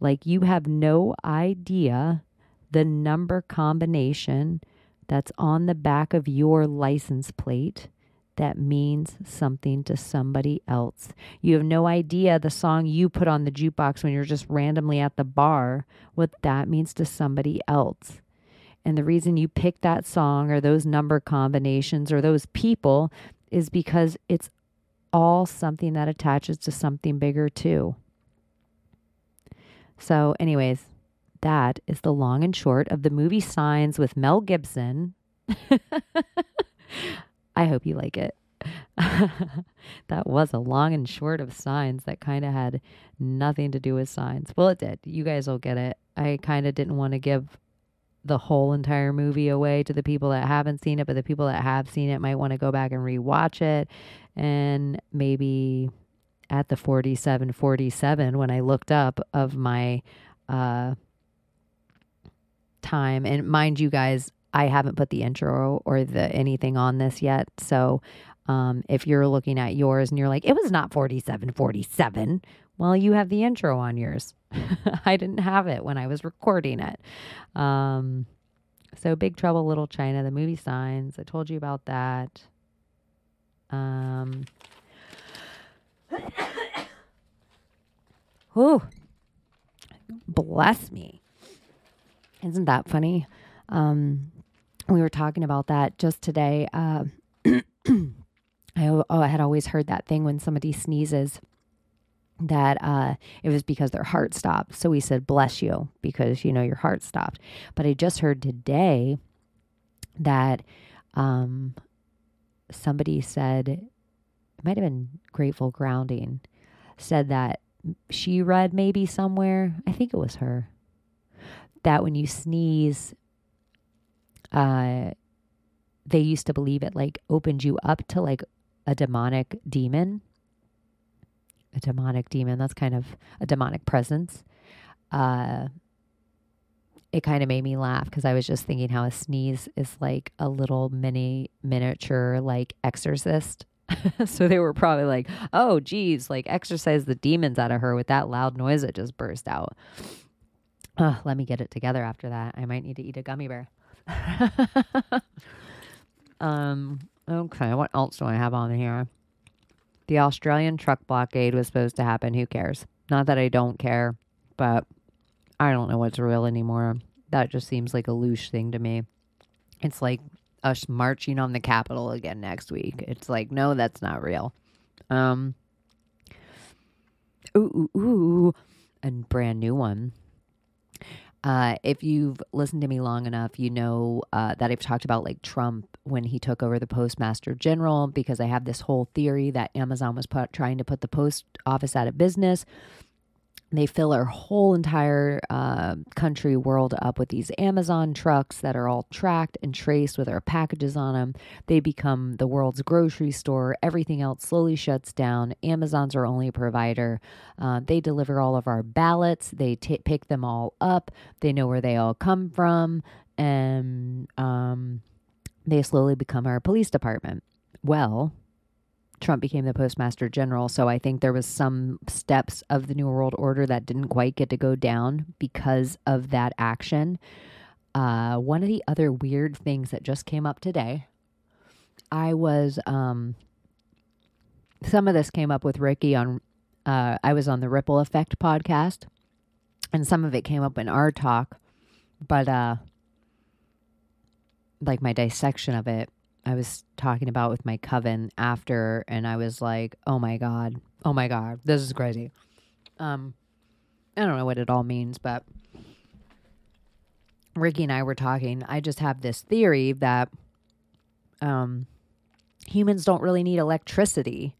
Like you have no idea the number combination that's on the back of your license plate that means something to somebody else. You have no idea the song you put on the jukebox when you're just randomly at the bar, what that means to somebody else. And the reason you pick that song or those number combinations or those people is because it's all something that attaches to something bigger too. So, anyways, that is the long and short of the movie Signs with Mel Gibson. [LAUGHS] I hope you like it. [LAUGHS] that was a long and short of signs that kind of had nothing to do with signs. Well, it did. You guys will get it. I kind of didn't want to give the whole entire movie away to the people that haven't seen it, but the people that have seen it might want to go back and rewatch it. And maybe at the 4747 when I looked up of my uh, time, and mind you guys, I haven't put the intro or the anything on this yet. So um, if you're looking at yours and you're like, it was not 4747, well, you have the intro on yours. [LAUGHS] I didn't have it when I was recording it. Um, so Big Trouble Little China, the movie Signs. I told you about that. Um, [COUGHS] bless me. Isn't that funny? Um, we were talking about that just today. Uh, [COUGHS] I, oh, I had always heard that thing when somebody sneezes that uh, it was because their heart stopped. So we said, bless you, because, you know, your heart stopped. But I just heard today that um, somebody said, it might have been Grateful Grounding, said that she read maybe somewhere, I think it was her, that when you sneeze, uh, they used to believe it like opened you up to like a demonic demon a demonic demon. That's kind of a demonic presence. Uh, it kind of made me laugh because I was just thinking how a sneeze is like a little mini miniature like exorcist [LAUGHS] so they were probably like, oh, geez, like exorcise the demons out of her with that loud noise that just burst out. Let me get it together after that. I might need to eat a gummy bear. [LAUGHS] um, okay, what else do I have on here? The Australian truck blockade was supposed to happen. Who cares? Not that I don't care, but I don't know what's real anymore. That just seems like a loose thing to me. It's like us marching on the Capitol again next week. It's like, no, that's not real. Um, ooh, ooh, ooh, a brand new one. Uh, if you've listened to me long enough, you know uh, that I've talked about like Trump when he took over the postmaster general because I have this whole theory that Amazon was put, trying to put the post office out of business they fill our whole entire uh, country world up with these Amazon trucks that are all tracked and traced with our packages on them. They become the world's grocery store. Everything else slowly shuts down. Amazon's our only provider. Uh, they deliver all of our ballots. They t- pick them all up. They know where they all come from, and um, they slowly become our police department. Well, Trump became the postmaster general. So I think there was some steps of the New World Order that didn't quite get to go down because of that action. Uh, one of the other weird things that just came up today, I was um, some of this came up with Ricky on. Uh, I was on the Ripple Effect podcast, and some of it came up in our talk, but uh, like my dissection of it I was talking about with my coven after, and I was like, "Oh my god, oh my god, this is crazy." Um, I don't know what it all means, but Ricky and I were talking. I just have this theory that um, humans don't really need electricity.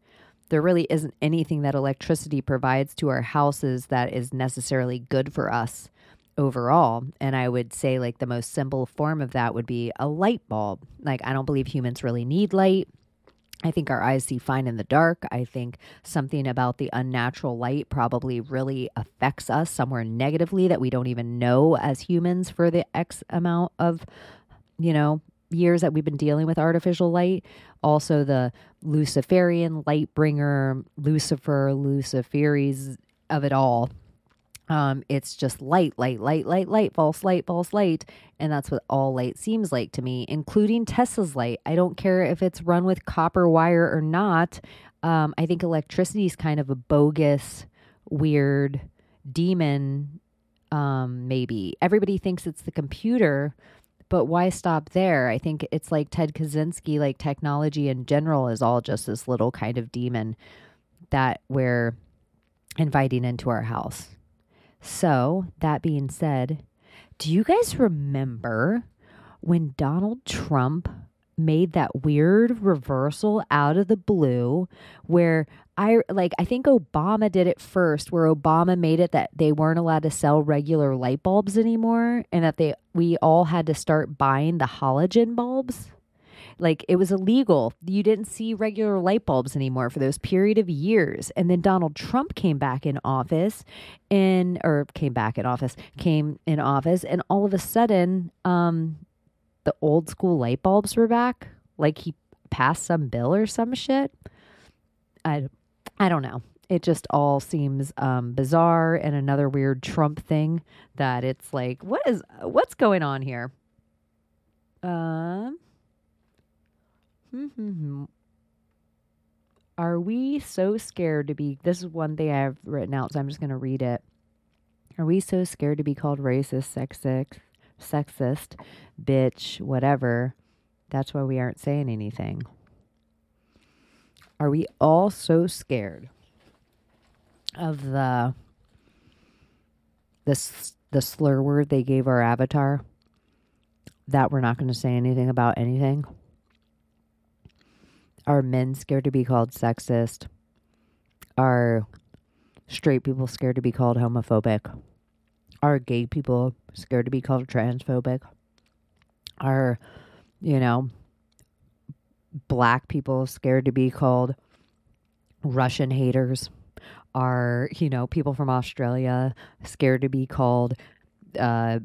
There really isn't anything that electricity provides to our houses that is necessarily good for us overall. And I would say, like, the most simple form of that would be a light bulb. Like, I don't believe humans really need light. I think our eyes see fine in the dark. I think something about the unnatural light probably really affects us somewhere negatively that we don't even know as humans for the X amount of, you know, years that we've been dealing with artificial light. Also, the Luciferian light bringer, Lucifer, Luciferes of it all um, it's just light, light, light, light, light, false light, false light. And that's what all light seems like to me, including Tesla's light. I don't care if it's run with copper wire or not. Um, I think electricity is kind of a bogus, weird demon, um, maybe. Everybody thinks it's the computer, but why stop there? I think it's like Ted Kaczynski, like technology in general is all just this little kind of demon that we're inviting into our house. So, that being said, do you guys remember when Donald Trump made that weird reversal out of the blue where I like I think Obama did it first where Obama made it that they weren't allowed to sell regular light bulbs anymore and that they we all had to start buying the halogen bulbs like it was illegal. You didn't see regular light bulbs anymore for those period of years. And then Donald Trump came back in office and or came back in office, came in office and all of a sudden um the old school light bulbs were back. Like he passed some bill or some shit. I I don't know. It just all seems um, bizarre and another weird Trump thing that it's like, what is what's going on here? Um, Mm-hmm. Mm-hmm. Are we so scared to be? This is one thing I've written out, so I'm just going to read it. Are we so scared to be called racist, sexist, sexist, bitch, whatever? That's why we aren't saying anything. Are we all so scared of the this the slur word they gave our avatar that we're not going to say anything about anything? Are men scared to be called sexist? Are straight people scared to be called homophobic? Are gay people scared to be called transphobic? Are, you know, black people scared to be called Russian haters? Are, you know, people from Australia scared to be called uh,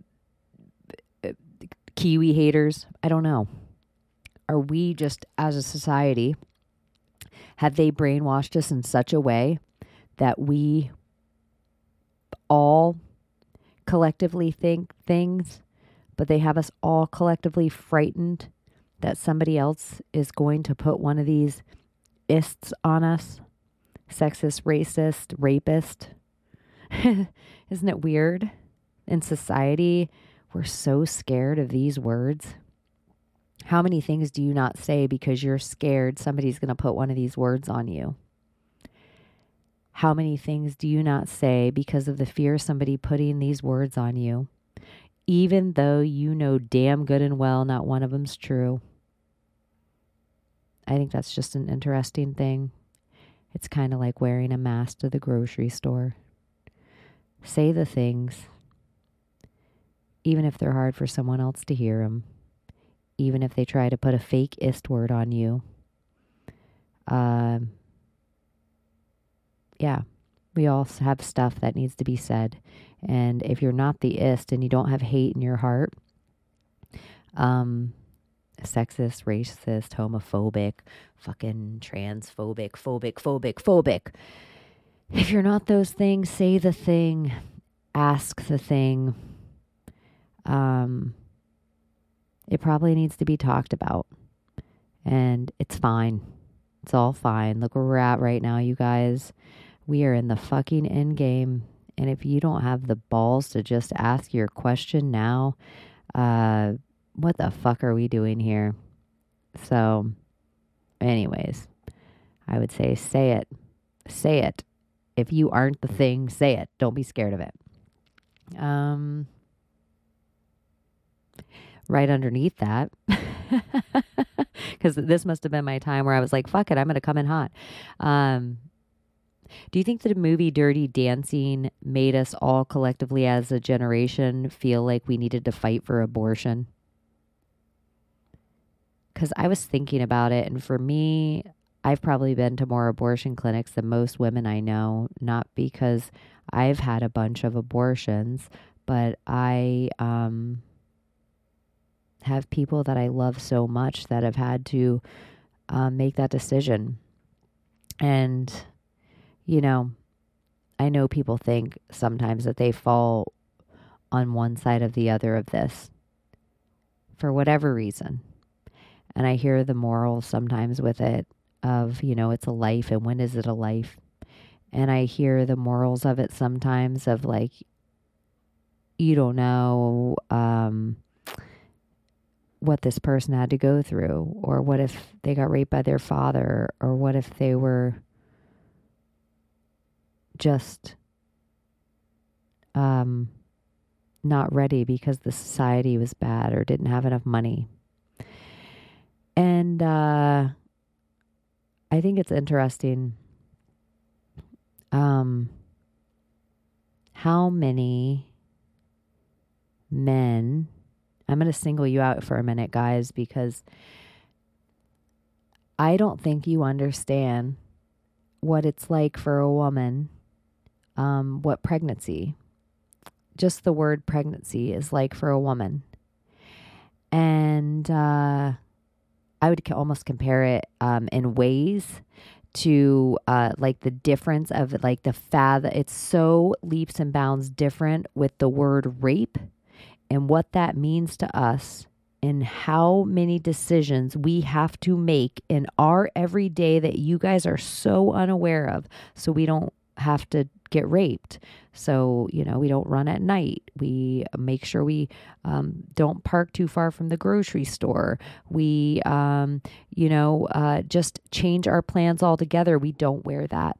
Kiwi haters? I don't know are we just as a society Have they brainwashed us in such a way that we all collectively think things, but they have us all collectively frightened that somebody else is going to put one of these ists on us? Sexist, racist, rapist. [LAUGHS] Isn't it weird? In society, we're so scared of these words. How many things do you not say because you're scared somebody's going to put one of these words on you? How many things do you not say because of the fear of somebody putting these words on you, even though you know damn good and well not one of them's true? I think that's just an interesting thing. It's kind of like wearing a mask to the grocery store. Say the things, even if they're hard for someone else to hear them even if they try to put a fake ist word on you. Um, yeah, we all have stuff that needs to be said. And if you're not the ist and you don't have hate in your heart, um, sexist, racist, homophobic, fucking transphobic, phobic, phobic, phobic. If you're not those things, say the thing, ask the thing. Um, it probably needs to be talked about. And it's fine. It's all fine. Look where we're at right now, you guys. We are in the fucking end game. And if you don't have the balls to just ask your question now, uh, what the fuck are we doing here? So, anyways, I would say say it. Say it. If you aren't the thing, say it. Don't be scared of it. Um, right underneath that. [LAUGHS] Because this must have been my time where I was like, fuck it, I'm going to come in hot. Um, do you think that the movie Dirty Dancing made us all collectively as a generation feel like we needed to fight for abortion? Because I was thinking about it, and for me, I've probably been to more abortion clinics than most women I know, not because I've had a bunch of abortions, but I um, have people that I love so much that have had to um, make that decision. And, you know, I know people think sometimes that they fall on one side of the other of this for whatever reason. And I hear the morals sometimes with it of, you know, it's a life and when is it a life? And I hear the morals of it sometimes of like, you don't know, um, what this person had to go through, or what if they got raped by their father, or what if they were just um, not ready because the society was bad or didn't have enough money. And uh, I think it's interesting um, how many men I'm going to single you out for a minute, guys, because I don't think you understand what it's like for a woman, um, what pregnancy, just the word pregnancy is like for a woman. And uh, I would almost compare it um, in ways to uh, like the difference of like the fathom. It's so leaps and bounds different with the word rape and what that means to us and how many decisions we have to make in our everyday that you guys are so unaware of so we don't have to get raped. So you know we don't run at night. We make sure we um, don't park too far from the grocery store. We um, you know uh, just change our plans altogether. We don't wear that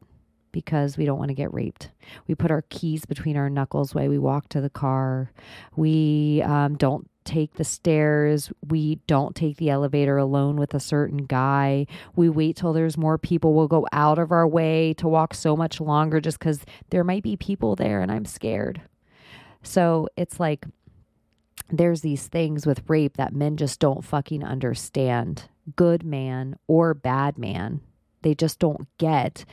because we don't want to get raped. We put our keys between our knuckles while we walk to the car. We um, don't take the stairs. We don't take the elevator alone with a certain guy. We wait till there's more people. We'll go out of our way to walk so much longer just because there might be people there and I'm scared. So it's like there's these things with rape that men just don't fucking understand. Good man or bad man. They just don't get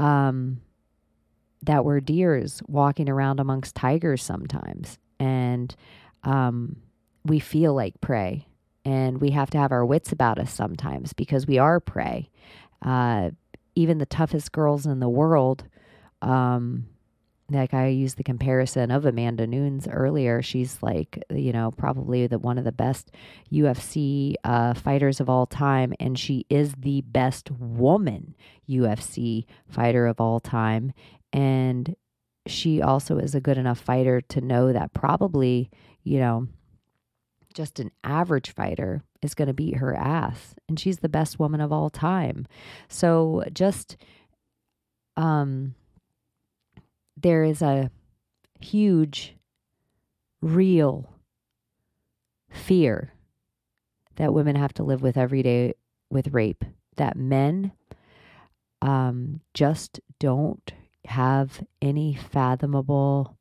um, that we're deers walking around amongst tigers sometimes. And um, we feel like prey. And we have to have our wits about us sometimes because we are prey. Uh, even the toughest girls in the world, um, like I used the comparison of Amanda Nunes earlier. She's like, you know, probably the one of the best UFC uh, fighters of all time, and she is the best woman UFC fighter of all time. And she also is a good enough fighter to know that probably, you know, just an average fighter is going to beat her ass and she's the best woman of all time. So just um there is a huge real fear that women have to live with every day with rape that men um just don't have any fathomable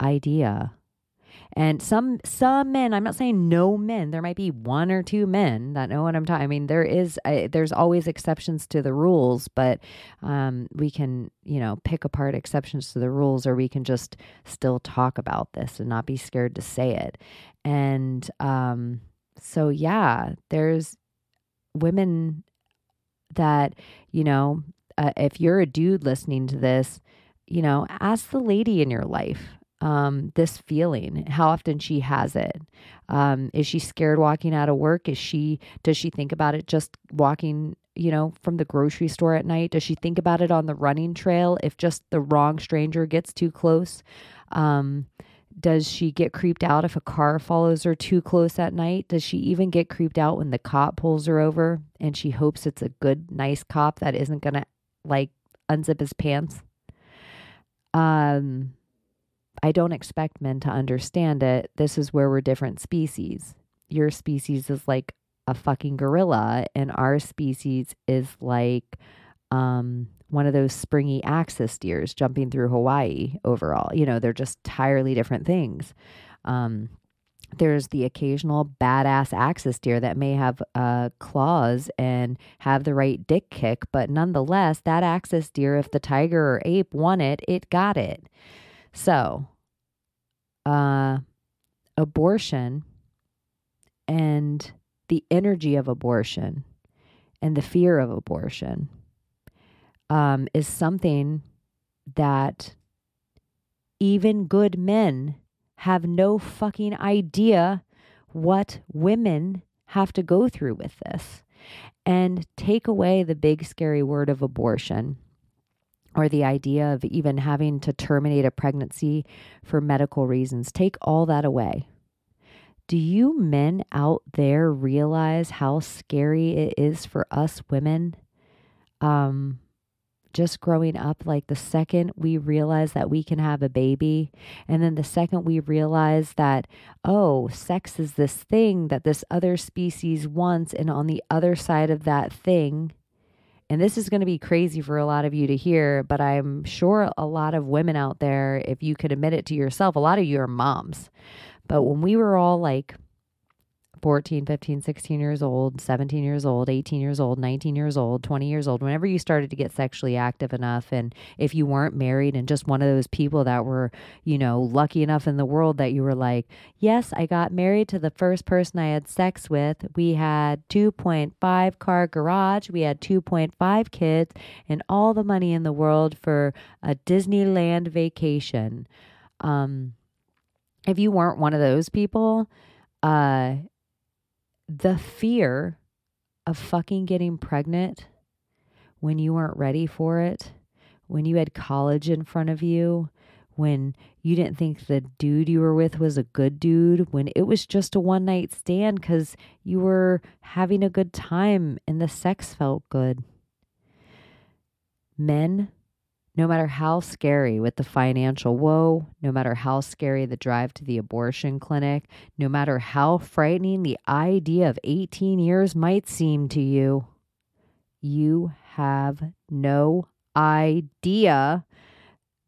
idea and some some men, I'm not saying no men. There might be one or two men that know what I'm talking. I mean, there is there's always exceptions to the rules, but um, we can you know pick apart exceptions to the rules, or we can just still talk about this and not be scared to say it. And um, so yeah, there's women that you know uh, if you're a dude listening to this, you know, ask the lady in your life um, this feeling, how often she has it. Um, is she scared walking out of work? Is she, does she think about it just walking, you know, from the grocery store at night? Does she think about it on the running trail if just the wrong stranger gets too close? Um, does she get creeped out if a car follows her too close at night? Does she even get creeped out when the cop pulls her over and she hopes it's a good, nice cop that isn't to like unzip his pants? Um, I don't expect men to understand it. This is where we're different species. Your species is like a fucking gorilla, and our species is like um, one of those springy axis deers jumping through Hawaii overall. You know, they're just entirely different things. Um, there's the occasional badass axis deer that may have uh, claws and have the right dick kick, but nonetheless, that axis deer, if the tiger or ape won it, it got it. So, uh, abortion and the energy of abortion and the fear of abortion um, is something that even good men have no fucking idea what women have to go through with this. And take away the big scary word of abortion or the idea of even having to terminate a pregnancy for medical reasons. Take all that away. Do you men out there realize how scary it is for us women? Um, just growing up, like the second we realize that we can have a baby, and then the second we realize that, oh, sex is this thing that this other species wants, and on the other side of that thing and this is going to be crazy for a lot of you to hear, but I'm sure a lot of women out there, if you could admit it to yourself, a lot of you are moms. But when we were all like 14, 15, 16 years old, 17 years old, 18 years old, 19 years old, 20 years old, whenever you started to get sexually active enough, and if you weren't married and just one of those people that were, you know, lucky enough in the world that you were like, yes, I got married to the first person I had sex with. We had 2.5 car garage, we had 2.5 kids, and all the money in the world for a Disneyland vacation. Um, if you weren't one of those people, uh, the fear of fucking getting pregnant when you weren't ready for it, when you had college in front of you, when you didn't think the dude you were with was a good dude, when it was just a one night stand because you were having a good time and the sex felt good. Men no matter how scary with the financial woe, no matter how scary the drive to the abortion clinic, no matter how frightening the idea of 18 years might seem to you, you have no idea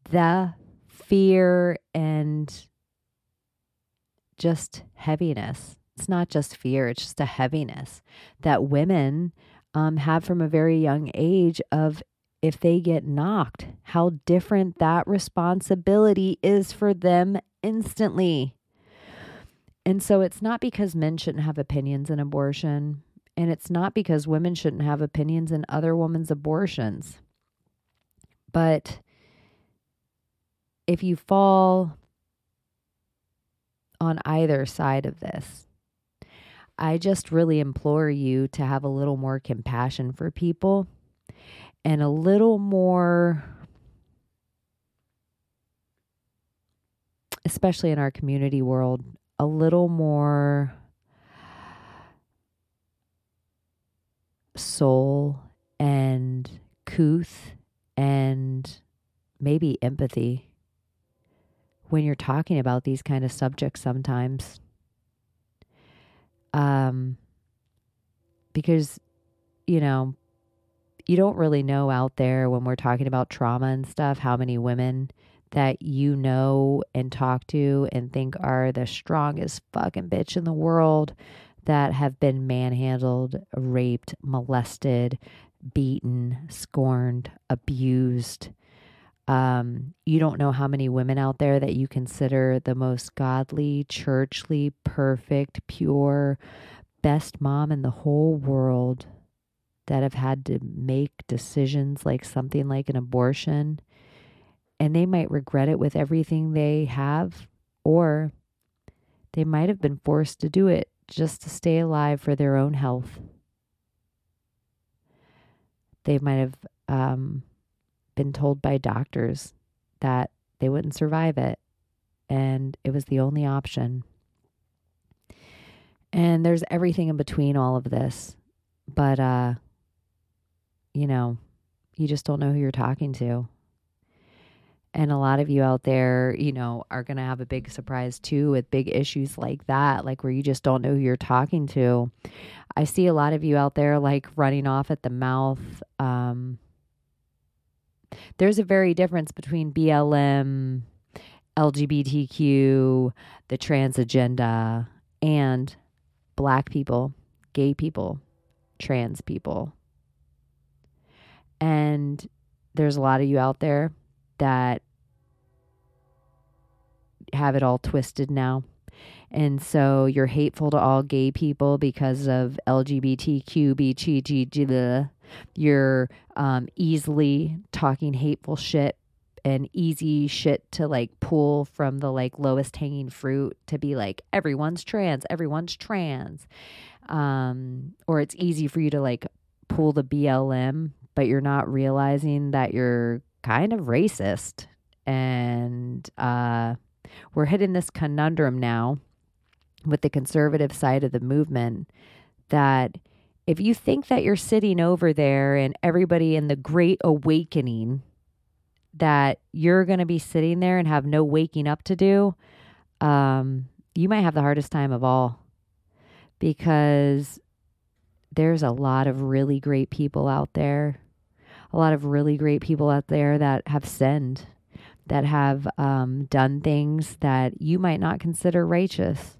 the fear and just heaviness. It's not just fear, it's just a heaviness that women um, have from a very young age of if they get knocked, how different that responsibility is for them instantly. And so it's not because men shouldn't have opinions in abortion. And it's not because women shouldn't have opinions in other women's abortions. But if you fall on either side of this, I just really implore you to have a little more compassion for people and a little more, especially in our community world, a little more soul and couth and maybe empathy when you're talking about these kind of subjects sometimes. Um, because, you know, you don't really know out there when we're talking about trauma and stuff how many women that you know and talk to and think are the strongest fucking bitch in the world that have been manhandled, raped, molested, beaten, scorned, abused. Um, you don't know how many women out there that you consider the most godly, churchly, perfect, pure, best mom in the whole world that have had to make decisions like something like an abortion. And they might regret it with everything they have, or they might have been forced to do it just to stay alive for their own health. They might have um, been told by doctors that they wouldn't survive it, and it was the only option. And there's everything in between all of this, but uh, you know, you just don't know who you're talking to. And a lot of you out there, you know, are going to have a big surprise too with big issues like that, like where you just don't know who you're talking to. I see a lot of you out there like running off at the mouth. Um, there's a very difference between BLM, LGBTQ, the trans agenda, and black people, gay people, trans people. And there's a lot of you out there that have it all twisted now. And so you're hateful to all gay people because of LGBTQ, you're um, easily talking hateful shit and easy shit to like pull from the like lowest hanging fruit to be like everyone's trans, everyone's trans. Um, or it's easy for you to like pull the BLM, but you're not realizing that you're kind of racist. And uh, we're hitting this conundrum now with the conservative side of the movement that if you think that you're sitting over there and everybody in the great awakening that you're going to be sitting there and have no waking up to do um, you might have the hardest time of all because there's a lot of really great people out there a lot of really great people out there that have sinned that have um, done things that you might not consider righteous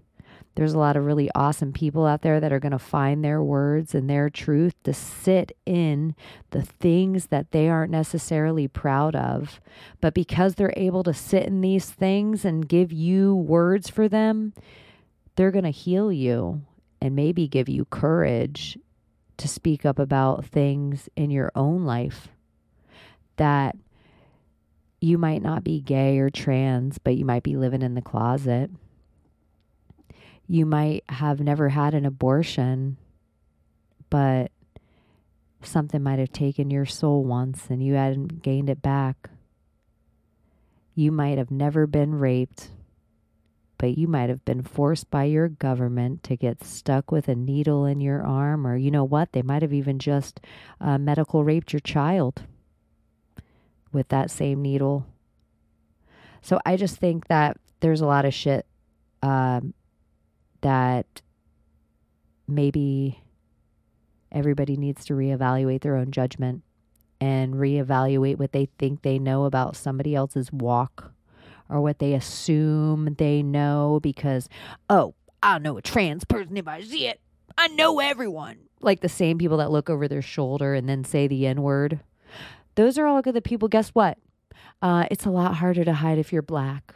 there's a lot of really awesome people out there that are going to find their words and their truth to sit in the things that they aren't necessarily proud of. But because they're able to sit in these things and give you words for them, they're going to heal you and maybe give you courage to speak up about things in your own life that you might not be gay or trans, but you might be living in the closet you might have never had an abortion, but something might have taken your soul once and you hadn't gained it back. You might have never been raped, but you might have been forced by your government to get stuck with a needle in your arm, or you know what? They might have even just uh, medical raped your child with that same needle. So I just think that there's a lot of shit um, that maybe everybody needs to reevaluate their own judgment and reevaluate what they think they know about somebody else's walk or what they assume they know because, oh, I know a trans person if I see it. I know everyone. Like the same people that look over their shoulder and then say the N word. Those are all good the people. Guess what? Uh, it's a lot harder to hide if you're black.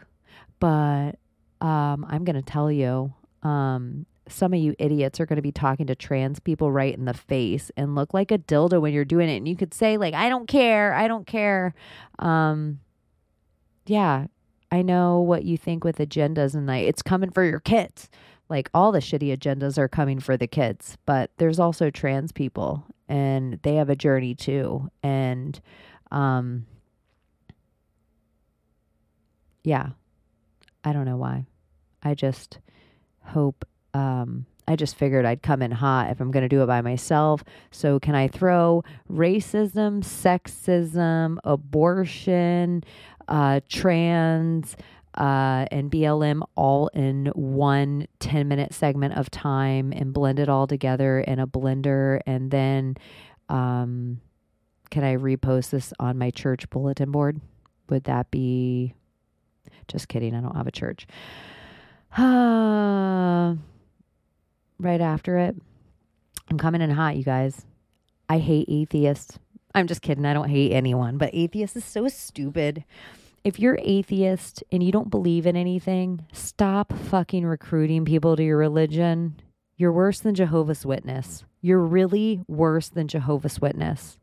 But um, I'm going to tell you, um, some of you idiots are going to be talking to trans people right in the face and look like a dildo when you're doing it. And you could say, like, I don't care. I don't care. Um, yeah, I know what you think with agendas, and I, it's coming for your kids. Like, all the shitty agendas are coming for the kids, but there's also trans people, and they have a journey too. And, um, yeah, I don't know why. I just hope um I just figured I'd come in hot if I'm going to do it by myself. So, can I throw racism, sexism, abortion, uh, trans, uh, and BLM all in one 10 minute segment of time and blend it all together in a blender? And then, um, can I repost this on my church bulletin board? Would that be just kidding? I don't have a church. Uh, [SIGHS] right after it. I'm coming in hot, you guys. I hate atheists. I'm just kidding. I don't hate anyone, but atheist is so stupid. If you're atheist and you don't believe in anything, stop fucking recruiting people to your religion. You're worse than Jehovah's Witness. You're really worse than Jehovah's Witness.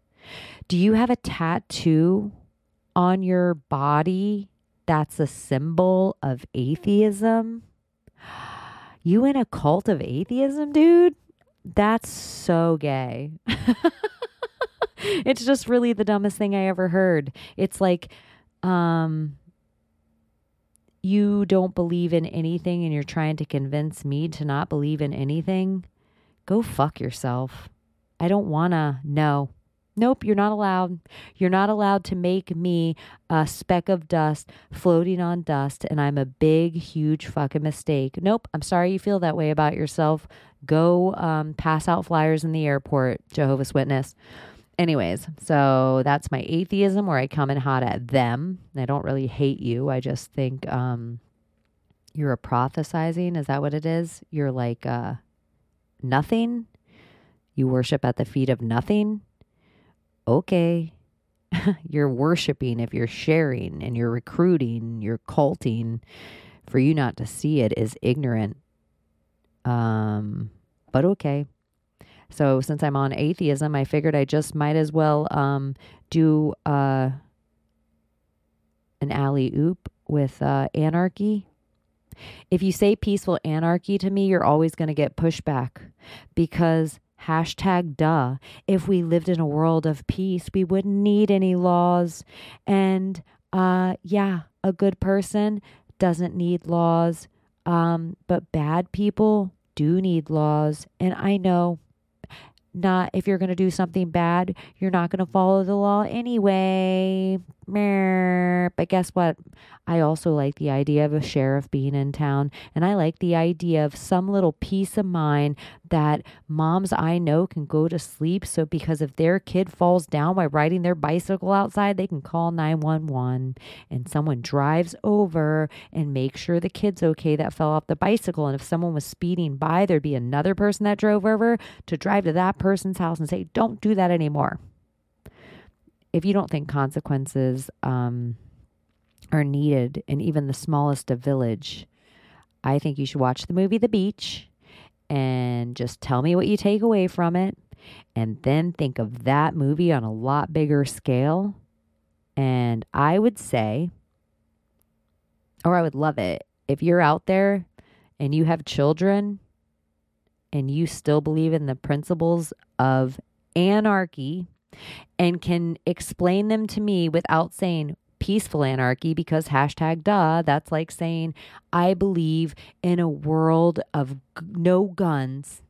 Do you have a tattoo on your body that's a symbol of atheism? You in a cult of atheism, dude? That's so gay. [LAUGHS] [LAUGHS] it's just really the dumbest thing I ever heard. It's like, um, you don't believe in anything and you're trying to convince me to not believe in anything. Go fuck yourself. I don't wanna. No. Nope, you're not allowed. You're not allowed to make me a speck of dust floating on dust, and I'm a big, huge fucking mistake. Nope, I'm sorry you feel that way about yourself. Go um, pass out flyers in the airport, Jehovah's Witness. Anyways, so that's my atheism where I come in hot at them. I don't really hate you. I just think um, you're a prophesizing. Is that what it is? You're like uh, nothing. You worship at the feet of nothing okay, [LAUGHS] you're worshiping if you're sharing and you're recruiting, you're culting. For you not to see it is ignorant. Um, but okay. So since I'm on atheism, I figured I just might as well um, do uh, an alley oop with uh, anarchy. If you say peaceful anarchy to me, you're always going to get pushback because Hashtag duh. If we lived in a world of peace, we wouldn't need any laws. And uh, yeah, a good person doesn't need laws. Um, but bad people do need laws. And I know not if you're going to do something bad, you're not going to follow the law anyway. But guess what? I also like the idea of a sheriff being in town, and I like the idea of some little peace of mind that moms I know can go to sleep. So, because if their kid falls down while riding their bicycle outside, they can call 911 and someone drives over and make sure the kid's okay that fell off the bicycle. And if someone was speeding by, there'd be another person that drove over to drive to that person's house and say, Don't do that anymore if you don't think consequences um, are needed in even the smallest of village, I think you should watch the movie The Beach and just tell me what you take away from it. And then think of that movie on a lot bigger scale. And I would say, or I would love it, if you're out there and you have children and you still believe in the principles of anarchy and can explain them to me without saying peaceful anarchy because hashtag duh, that's like saying, I believe in a world of g- no guns.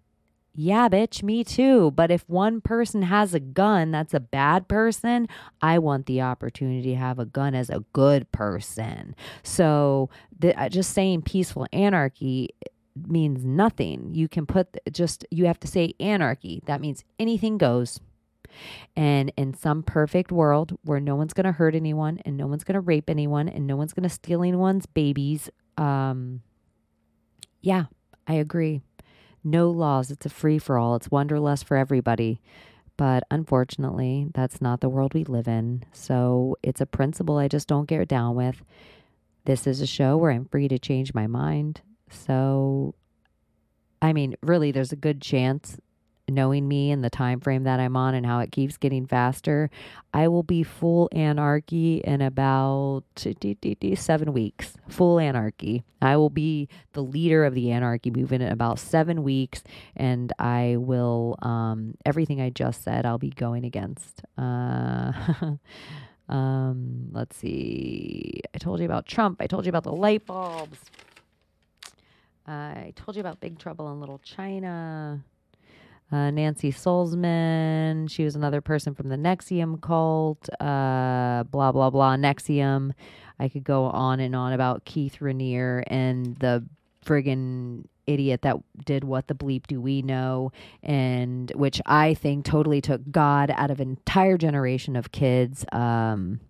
Yeah, bitch, me too. But if one person has a gun that's a bad person, I want the opportunity to have a gun as a good person. So uh, just saying peaceful anarchy means nothing. You can put just, you have to say anarchy. That means anything goes. And in some perfect world where no one's going to hurt anyone and no one's going to rape anyone and no one's going to steal anyone's babies, um, yeah, I agree. No laws. It's a free for all. It's wonderlust for everybody. But unfortunately, that's not the world we live in. So it's a principle I just don't get down with. This is a show where I'm free to change my mind. So I mean, really, there's a good chance knowing me and the time frame that I'm on and how it keeps getting faster, I will be full anarchy in about seven weeks. Full anarchy. I will be the leader of the anarchy movement in about seven weeks, and I will um, everything I just said. I'll be going against. Uh, [LAUGHS] um, let's see. I told you about Trump. I told you about the light bulbs. I told you about Big Trouble in Little China uh, Nancy Salzman. She was another person from the NXIVM cult. Uh, blah blah blah. NXIVM. I could go on and on about Keith Raniere and the friggin' idiot that did what the bleep do we know and which I think totally took God out of an entire generation of kids. Um,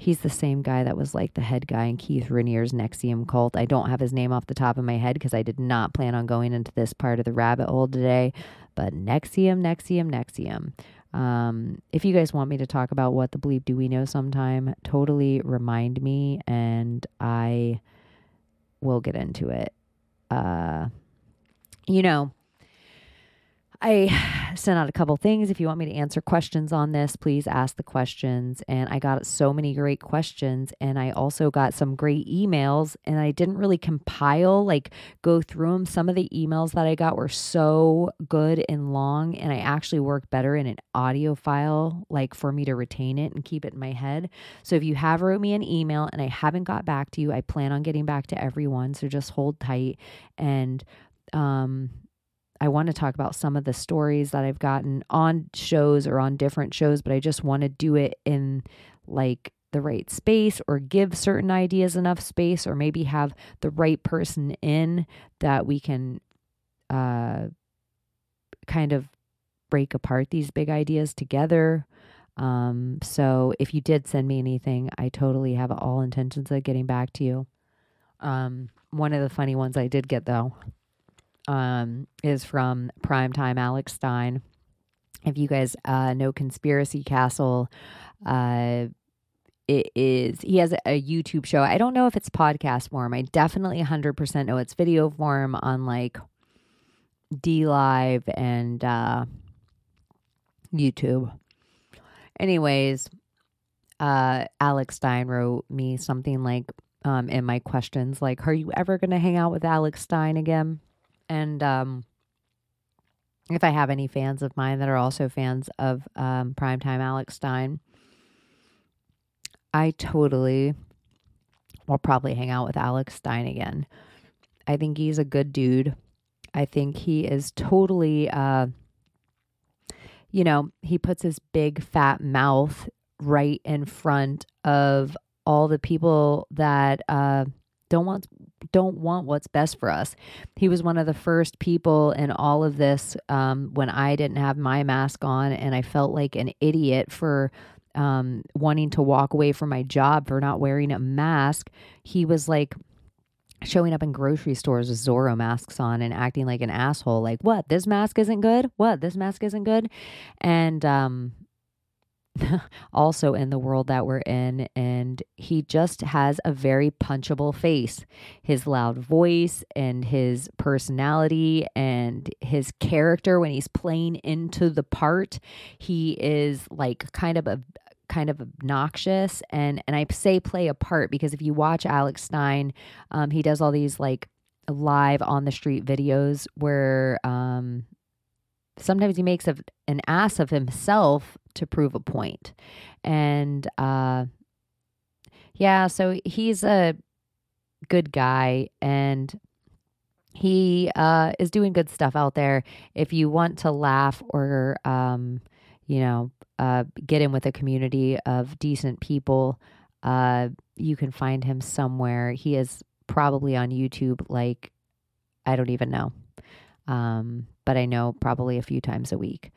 he's the same guy that was like the head guy in Keith Raniere's NXIVM cult. I don't have his name off the top of my head because I did not plan on going into this part of the rabbit hole today. But NXIVM, NXIVM, NXIVM. Um, if you guys want me to talk about what the bleep do we know sometime, totally remind me and I will get into it. Uh, you know, I [SIGHS] sent out a couple things. If you want me to answer questions on this, please ask the questions. And I got so many great questions. And I also got some great emails. And I didn't really compile, like go through them. Some of the emails that I got were so good and long. And I actually work better in an audio file, like for me to retain it and keep it in my head. So if you have wrote me an email and I haven't got back to you, I plan on getting back to everyone. So just hold tight. And, um, I want to talk about some of the stories that I've gotten on shows or on different shows, but I just want to do it in like the right space or give certain ideas enough space or maybe have the right person in that we can uh kind of break apart these big ideas together. Um so if you did send me anything, I totally have all intentions of getting back to you. Um one of the funny ones I did get though um, is from Primetime Alex Stein. If you guys uh, know Conspiracy Castle, uh, it is he has a YouTube show. I don't know if it's podcast form. I definitely 100% know it's video form on like DLive and uh, YouTube. Anyways, uh, Alex Stein wrote me something like um, in my questions, like, "Are you ever going to hang out with Alex Stein again?" And um, if I have any fans of mine that are also fans of um, Primetime Alex Stein, I totally will probably hang out with Alex Stein again. I think he's a good dude. I think he is totally, uh, you know, he puts his big fat mouth right in front of all the people that uh, don't want don't want what's best for us. He was one of the first people in all of this um, when I didn't have my mask on, and I felt like an idiot for um, wanting to walk away from my job for not wearing a mask. He was like showing up in grocery stores with Zorro masks on and acting like an asshole. Like, what? This mask isn't good? What? This mask isn't good? And um, [LAUGHS] also in the world that we're in. And he just has a very punchable face. His loud voice and his personality and his character when he's playing into the part, he is like kind of a kind of obnoxious and and I say play a part because if you watch Alex Stein, um, he does all these like live on the street videos where um sometimes he makes a, an ass of himself to prove a point. And uh, yeah, so he's a good guy and he uh, is doing good stuff out there. If you want to laugh or, um, you know, uh, get in with a community of decent people, uh, you can find him somewhere. He is probably on YouTube, like, I don't even know. Um, but I know probably a few times a week.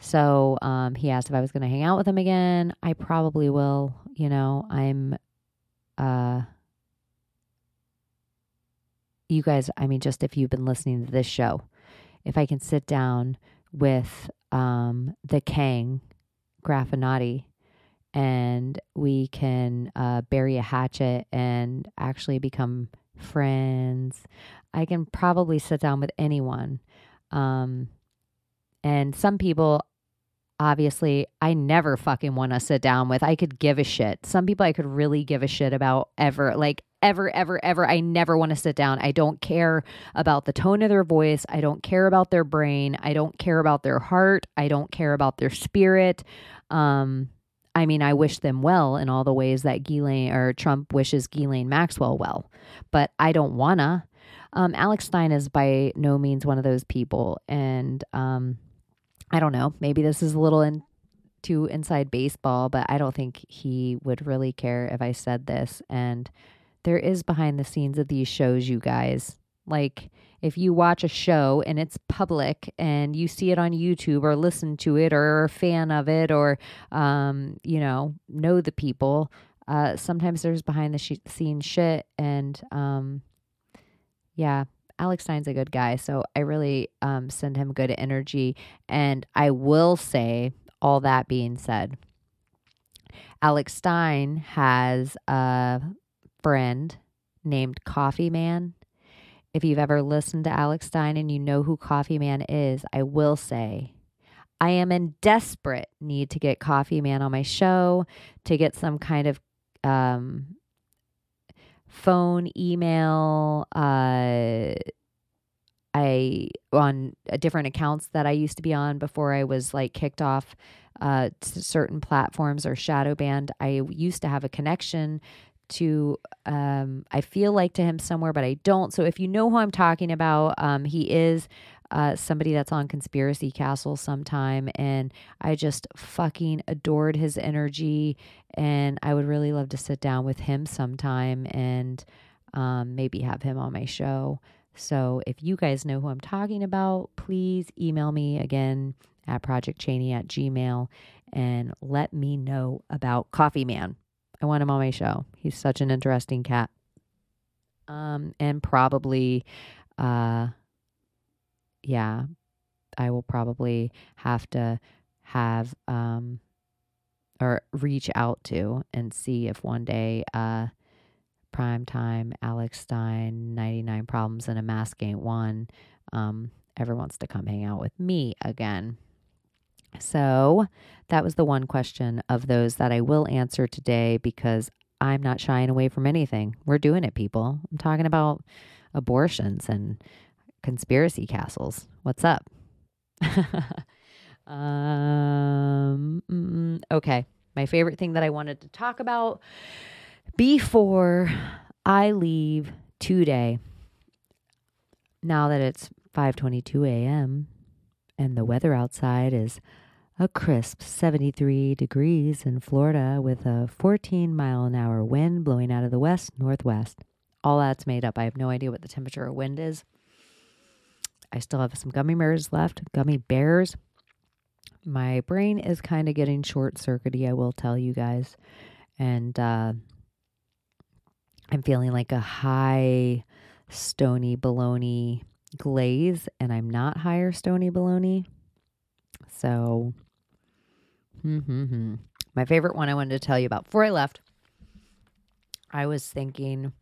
So um, he asked if I was going to hang out with him again. I probably will. You know, I'm. Uh, you guys, I mean, just if you've been listening to this show, if I can sit down with um, the Kang Graffinati and we can uh, bury a hatchet and actually become friends, I can probably sit down with anyone. Um, and some people, obviously, I never fucking want to sit down with. I could give a shit. Some people I could really give a shit about ever. Like, ever, ever, ever. I never want to sit down. I don't care about the tone of their voice. I don't care about their brain. I don't care about their heart. I don't care about their spirit. Um, I mean, I wish them well in all the ways that Ghislaine or Trump wishes Ghislaine Maxwell well, but I don't wanna. Um, Alex Stein is by no means one of those people, and um, I don't know. Maybe this is a little in, too inside baseball, but I don't think he would really care if I said this. And there is behind the scenes of these shows, you guys. Like, if you watch a show and it's public and you see it on YouTube or listen to it or are a fan of it or, um, you know, know the people, uh, sometimes there's behind the sh- scenes shit. And, um, yeah, Alex Stein's a good guy. So I really um, send him good energy. And I will say, all that being said, Alex Stein has a friend named Coffee Man. If you've ever listened to Alex Stein and you know who Coffee Man is, I will say I am in desperate need to get Coffee Man on my show to get some kind of um, phone, email, uh, I on uh, different accounts that I used to be on before I was like kicked off uh, certain platforms or shadow banned. I used to have a connection to um, I feel like to him somewhere, but I don't. So if you know who I'm talking about, um, he is uh, somebody that's on Conspiracy Castle sometime, and I just fucking adored his energy, and I would really love to sit down with him sometime and um, maybe have him on my show. So if you guys know who I'm talking about, please email me again at projectchaney at gmail and let me know about Coffee Man. I want him on my show. He's such an interesting cat. Um, and probably, uh, yeah, I will probably have to have, um, or reach out to and see if one day, uh, prime time, Alex Stein, 99 Problems and a Mask Ain't One, um, ever wants to come hang out with me again. So that was the one question of those that I will answer today because I'm not shying away from anything. We're doing it, people. I'm talking about abortions and conspiracy castles. What's up? [LAUGHS] um, okay. My favorite thing that I wanted to talk about before I leave today. Now that it's 5:22 a.m. and the weather outside is a crisp 73 degrees in Florida with a 14 mile an hour wind blowing out of the west northwest. All that's made up. I have no idea what the temperature of wind is. I still have some gummy bears left, gummy bears. My brain is kind of getting short circuity, I will tell you guys. And uh, I'm feeling like a high stony baloney glaze, and I'm not higher stony baloney. So Mm-hmm. My favorite one I wanted to tell you about before I left, I was thinking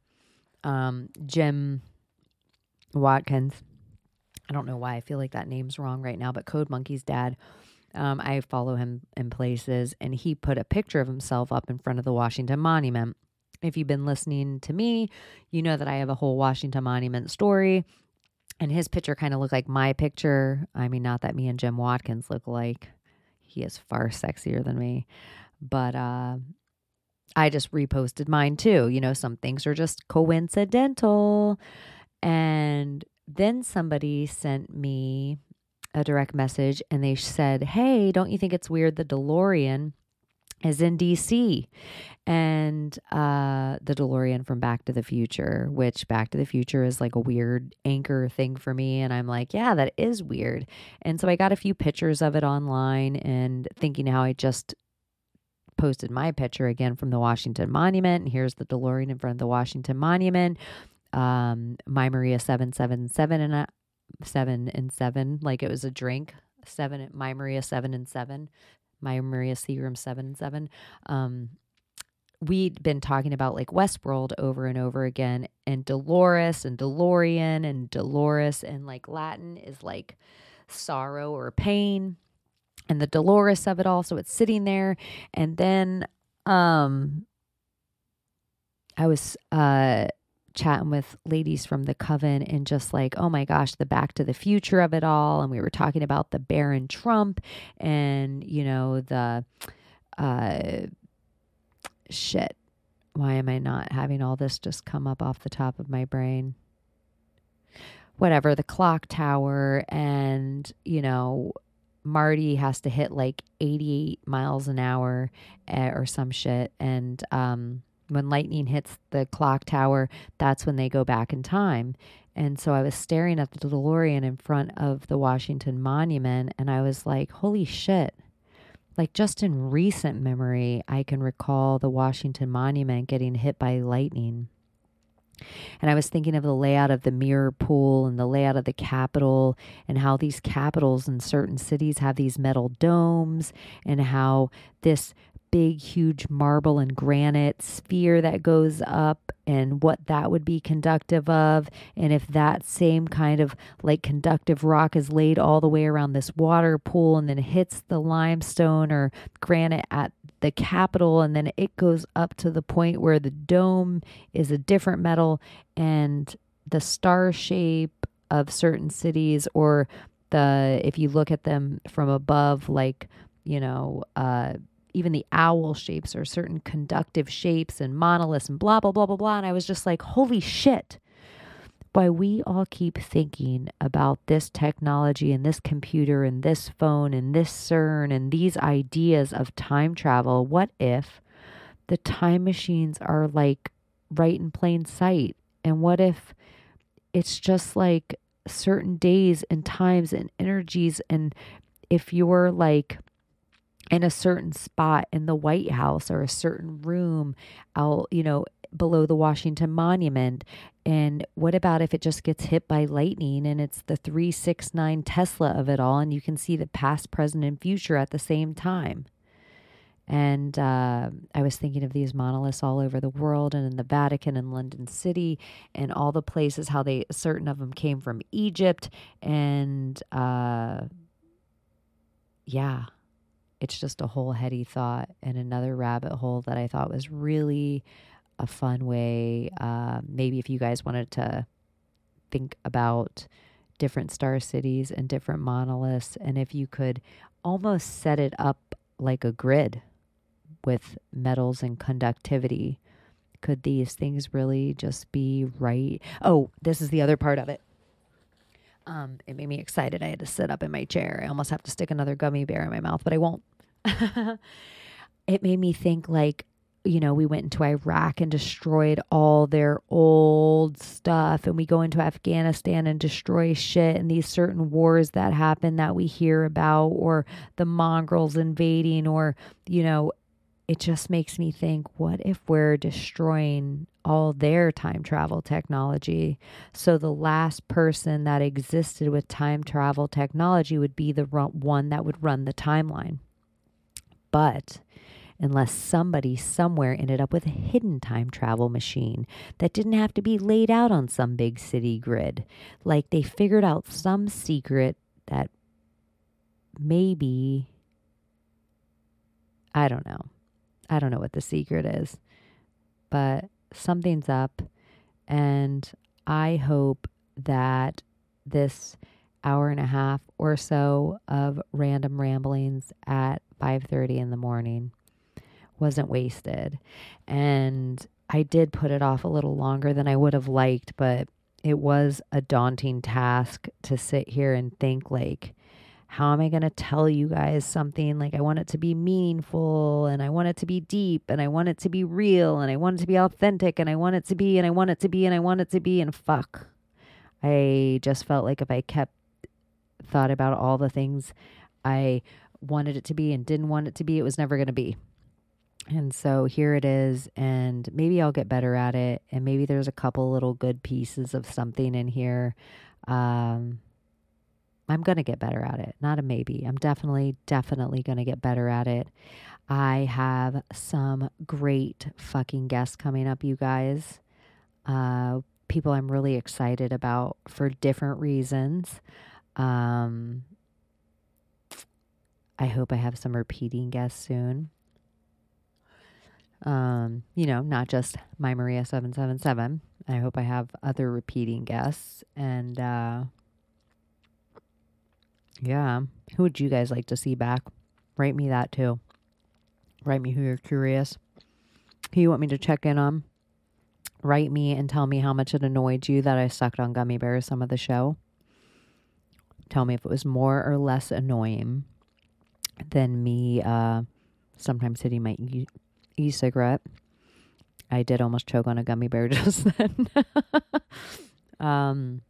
um, Jim Watkins. I don't know why I feel like that name's wrong right now, but Code Monkey's dad. Um, I follow him in places, and he put a picture of himself up in front of the Washington Monument. If you've been listening to me, you know that I have a whole Washington Monument story, and his picture kind of looked like my picture. I mean, not that me and Jim Watkins look like he is far sexier than me. But uh, I just reposted mine too. You know, some things are just coincidental. And then somebody sent me a direct message and they said, Hey, don't you think it's weird the DeLorean is in DC and uh, the DeLorean from Back to the Future, which Back to the Future is like a weird anchor thing for me. And I'm like, yeah, that is weird. And so I got a few pictures of it online and thinking how I just posted my picture again from the Washington Monument. And here's the DeLorean in front of the Washington Monument. Um, My Maria 777 and a, 7 and 7, like it was a drink. 7 My Maria 7 and 7 my Maria Seagram 7 and 7. Um, we'd been talking about like Westworld over and over again, and Dolores and DeLorean and Dolores, and like Latin is like sorrow or pain, and the Dolores of it all. So it's sitting there, and then um, I was uh chatting with ladies from the coven and just like oh my gosh the back to the future of it all and we were talking about the baron trump and you know the uh shit. Why am I not having all this just come up off the top of my brain? Whatever, the clock tower, and, you know, Marty has to hit like 88 miles an hour eh, or some shit. And um, when lightning hits the clock tower, that's when they go back in time. And so I was staring at the DeLorean in front of the Washington Monument, and I was like, holy shit like just in recent memory, I can recall the Washington Monument getting hit by lightning. And I was thinking of the layout of the mirror pool and the layout of the Capitol, and how these capitals in certain cities have these metal domes, and how this big, huge marble and granite sphere that goes up and what that would be conductive of. And if that same kind of like conductive rock is laid all the way around this water pool and then hits the limestone or granite at the capital, and then it goes up to the point where the dome is a different metal and the star shape of certain cities or the if you look at them from above like you know uh even the owl shapes or certain conductive shapes and monoliths and blah, blah, blah, blah, blah. And I was just like, holy shit. Why we all keep thinking about this technology and this computer and this phone and this CERN and these ideas of time travel. What if the time machines are like right in plain sight? And what if it's just like certain days and times and energies? And if you're like, in a certain spot in the White House or a certain room out, you know, below the Washington Monument. And what about if it just gets hit by lightning and it's the 369 Tesla of it all and you can see the past, present, and future at the same time? And uh, I was thinking of these monoliths all over the world and in the Vatican and London City and all the places, how they, certain of them came from Egypt. And uh, yeah it's just a whole heady thought and another rabbit hole that I thought was really a fun way. Uh, maybe if you guys wanted to think about different star cities and different monoliths, and if you could almost set it up like a grid with metals and conductivity. Could these things really just be right? Oh, this is the other part of it. Um, it made me excited. I had to sit up in my chair. I almost have to stick another gummy bear in my mouth, but I won't. [LAUGHS] it made me think like, you know, we went into Iraq and destroyed all their old stuff, and we go into Afghanistan and destroy shit, and these certain wars that happen that we hear about, or the mongrels invading, or, you know, it just makes me think what if we're destroying all their time travel technology? So the last person that existed with time travel technology would be the one that would run the timeline. But unless somebody somewhere ended up with a hidden time travel machine that didn't have to be laid out on some big city grid, like they figured out some secret that maybe, I don't know I don't know what the secret is, but something's up. And I hope that this hour and a half or so of random ramblings at 5:30 in the morning wasn't wasted. And I did put it off a little longer than I would have liked, but it was a daunting task to sit here and think like how am I going to tell you guys something? Like, I want it to be meaningful and I want it to be deep and I want it to be real and I want it to be authentic and I want it to be and I want it to be and I want it to be. And fuck, I just felt like if I kept thought about all the things I wanted it to be and didn't want it to be, it was never going to be. And so here it is, and maybe I'll get better at it. And maybe there's a couple little good pieces of something in here. Um, I'm going to get better at it. Not a maybe. I'm definitely, definitely going to get better at it. I have some great fucking guests coming up, you guys. Uh, people I'm really excited about for different reasons. Um, I hope I have some repeating guests soon. Um, you know, not just my Maria 777. I hope I have other repeating guests and uh yeah, who would you guys like to see back? Write me that too. Write me who you're curious. Who you want me to check in on. Write me and tell me how much it annoyed you that I sucked on gummy bears some of the show. Tell me if it was more or less annoying than me uh, sometimes hitting my e, cigarette. I did almost choke on a gummy bear [LAUGHS] just then. [LAUGHS] um,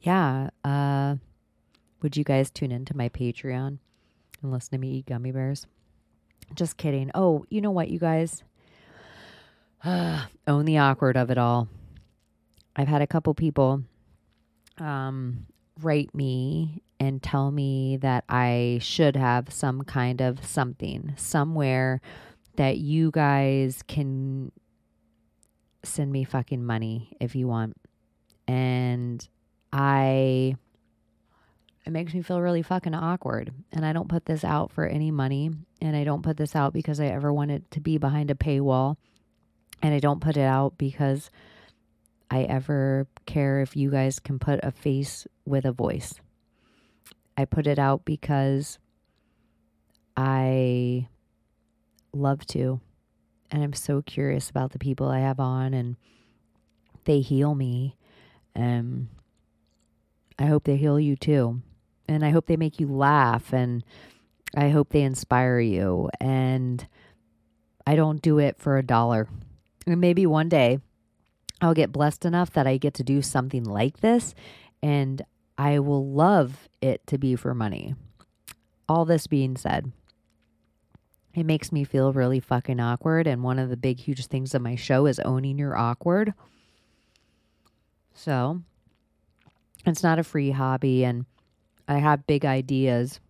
yeah. Uh, would you guys tune into my Patreon and listen to me eat gummy bears? Just kidding. Oh, you know what, you guys? [SIGHS] own the awkward of it all. I've had a couple people um, write me and tell me that I should have some kind of something somewhere that you guys can send me fucking money if you want. And I it makes me feel really fucking awkward. And I don't put this out for any money. And I don't put this out because I ever wanted to be behind a paywall. And I don't put it out because I ever care if you guys can put a face with a voice. I put it out because I love to. And I'm so curious about the people I have on, and they heal me. And I hope they heal you too and I hope they make you laugh and I hope they inspire you. And I don't do it for a dollar. And maybe one day I'll get blessed enough that I get to do something like this and I will love it to be for money. All this being said, it makes me feel really fucking awkward. And one of the big, huge things of my show is owning your awkward. So it's not a free hobby. And I have big ideas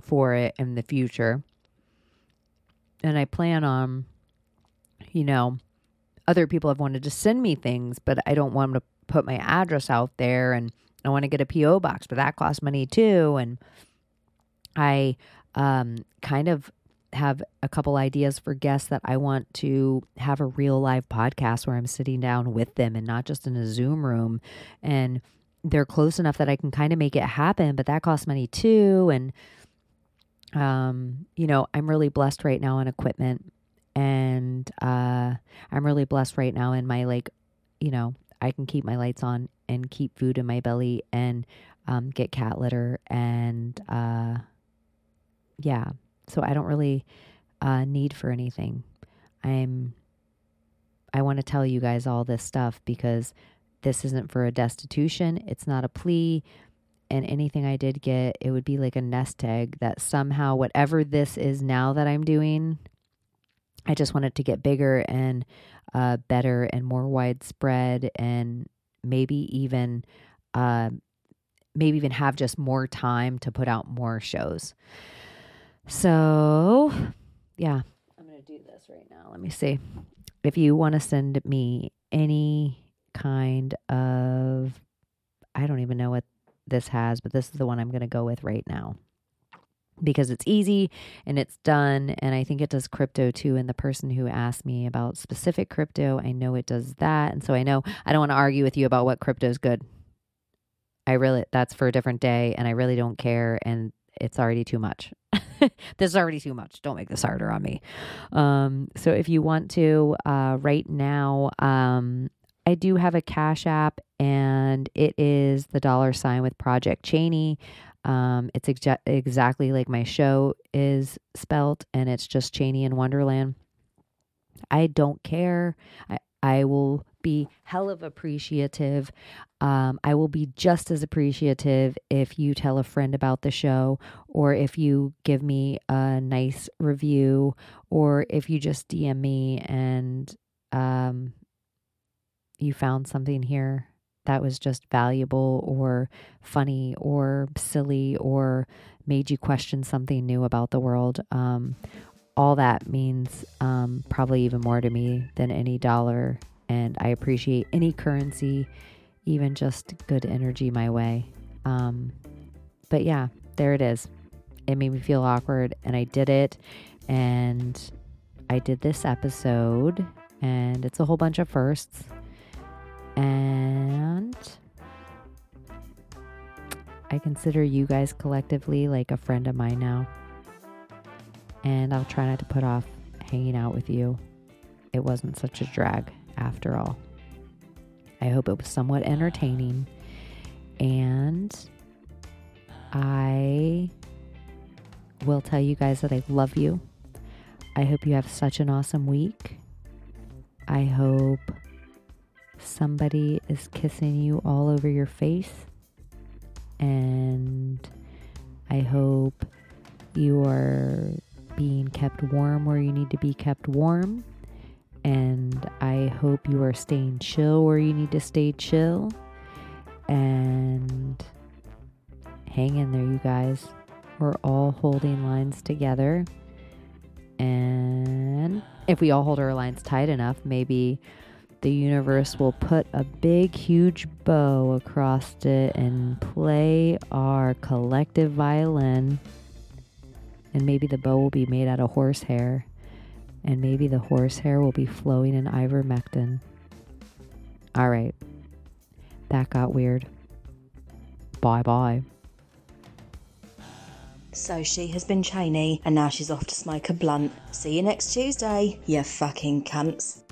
for it in the future. And I plan on, you know, other people have wanted to send me things, but I don't want to put my address out there and I want to get a PO box, but that costs money too. And I um, kind of have a couple ideas for guests that I want to have a real live podcast where I'm sitting down with them and not just in a Zoom room and they're close enough that I can kind of make it happen, but that costs money too. And, um, you know, I'm really blessed right now in equipment and, uh, I'm really blessed right now in my, like, you know, I can keep my lights on and keep food in my belly and, um, get cat litter and, uh, yeah. So I don't really, uh, need for anything. I'm, I want to tell you guys all this stuff because this isn't for a destitution, it's not a plea. And anything I did get, it would be like a nest egg that somehow, whatever this is now that I'm doing, I just want it to get bigger and uh, better and more widespread and maybe even uh, maybe even have just more time to put out more shows. So, yeah, I'm going to do this right now. Let me see. If you want to send me any kind of, I don't even know what this has, but this is the one I'm going to go with right now because it's easy and it's done. And I think it does crypto too. And the person who asked me about specific crypto, I know it does that. And so I know I don't want to argue with you about what crypto is good. I really, that's for a different day. And I really don't care. And it's already too much. [LAUGHS] this is already too much. Don't make this harder on me. Um, so if you want to, uh, right now, um, I do have a Cash App, and it is the dollar sign with Project Chaney. Um, it's exa- exactly like my show is spelt, and it's just Chaney in Wonderland. I don't care. I, I will be hell of appreciative. Um, I will be just as appreciative if you tell a friend about the show, or if you give me a nice review, or if you just DM me and um, you found something here that was just valuable or funny or silly or made you question something new about the world. Um, all that means um, probably even more to me than any dollar. And I appreciate any currency, even just good energy my way. Um, but yeah, there it is. It made me feel awkward, and I did it. And I did this episode, and it's a whole bunch of firsts. And I consider you guys collectively like a friend of mine now. And I'll try not to put off hanging out with you. It wasn't such a drag after all. I hope it was somewhat entertaining. And I will tell you guys that I love you. I hope you have such an awesome week. I hope somebody is kissing you all over your face. And I hope you are being kept warm where you need to be kept warm. And I hope you are staying chill where you need to stay chill. And hang in there, you guys. We're all holding lines together. And if we all hold our lines tight enough, maybe the universe will put a big, huge bow across it and play our collective violin. And maybe the bow will be made out of horsehair. And maybe the horsehair will be flowing in ivermectin. All right. That got weird. Bye bye. So she has been Chaney, and now she's off to smoke a blunt. See you next Tuesday, you fucking cunts.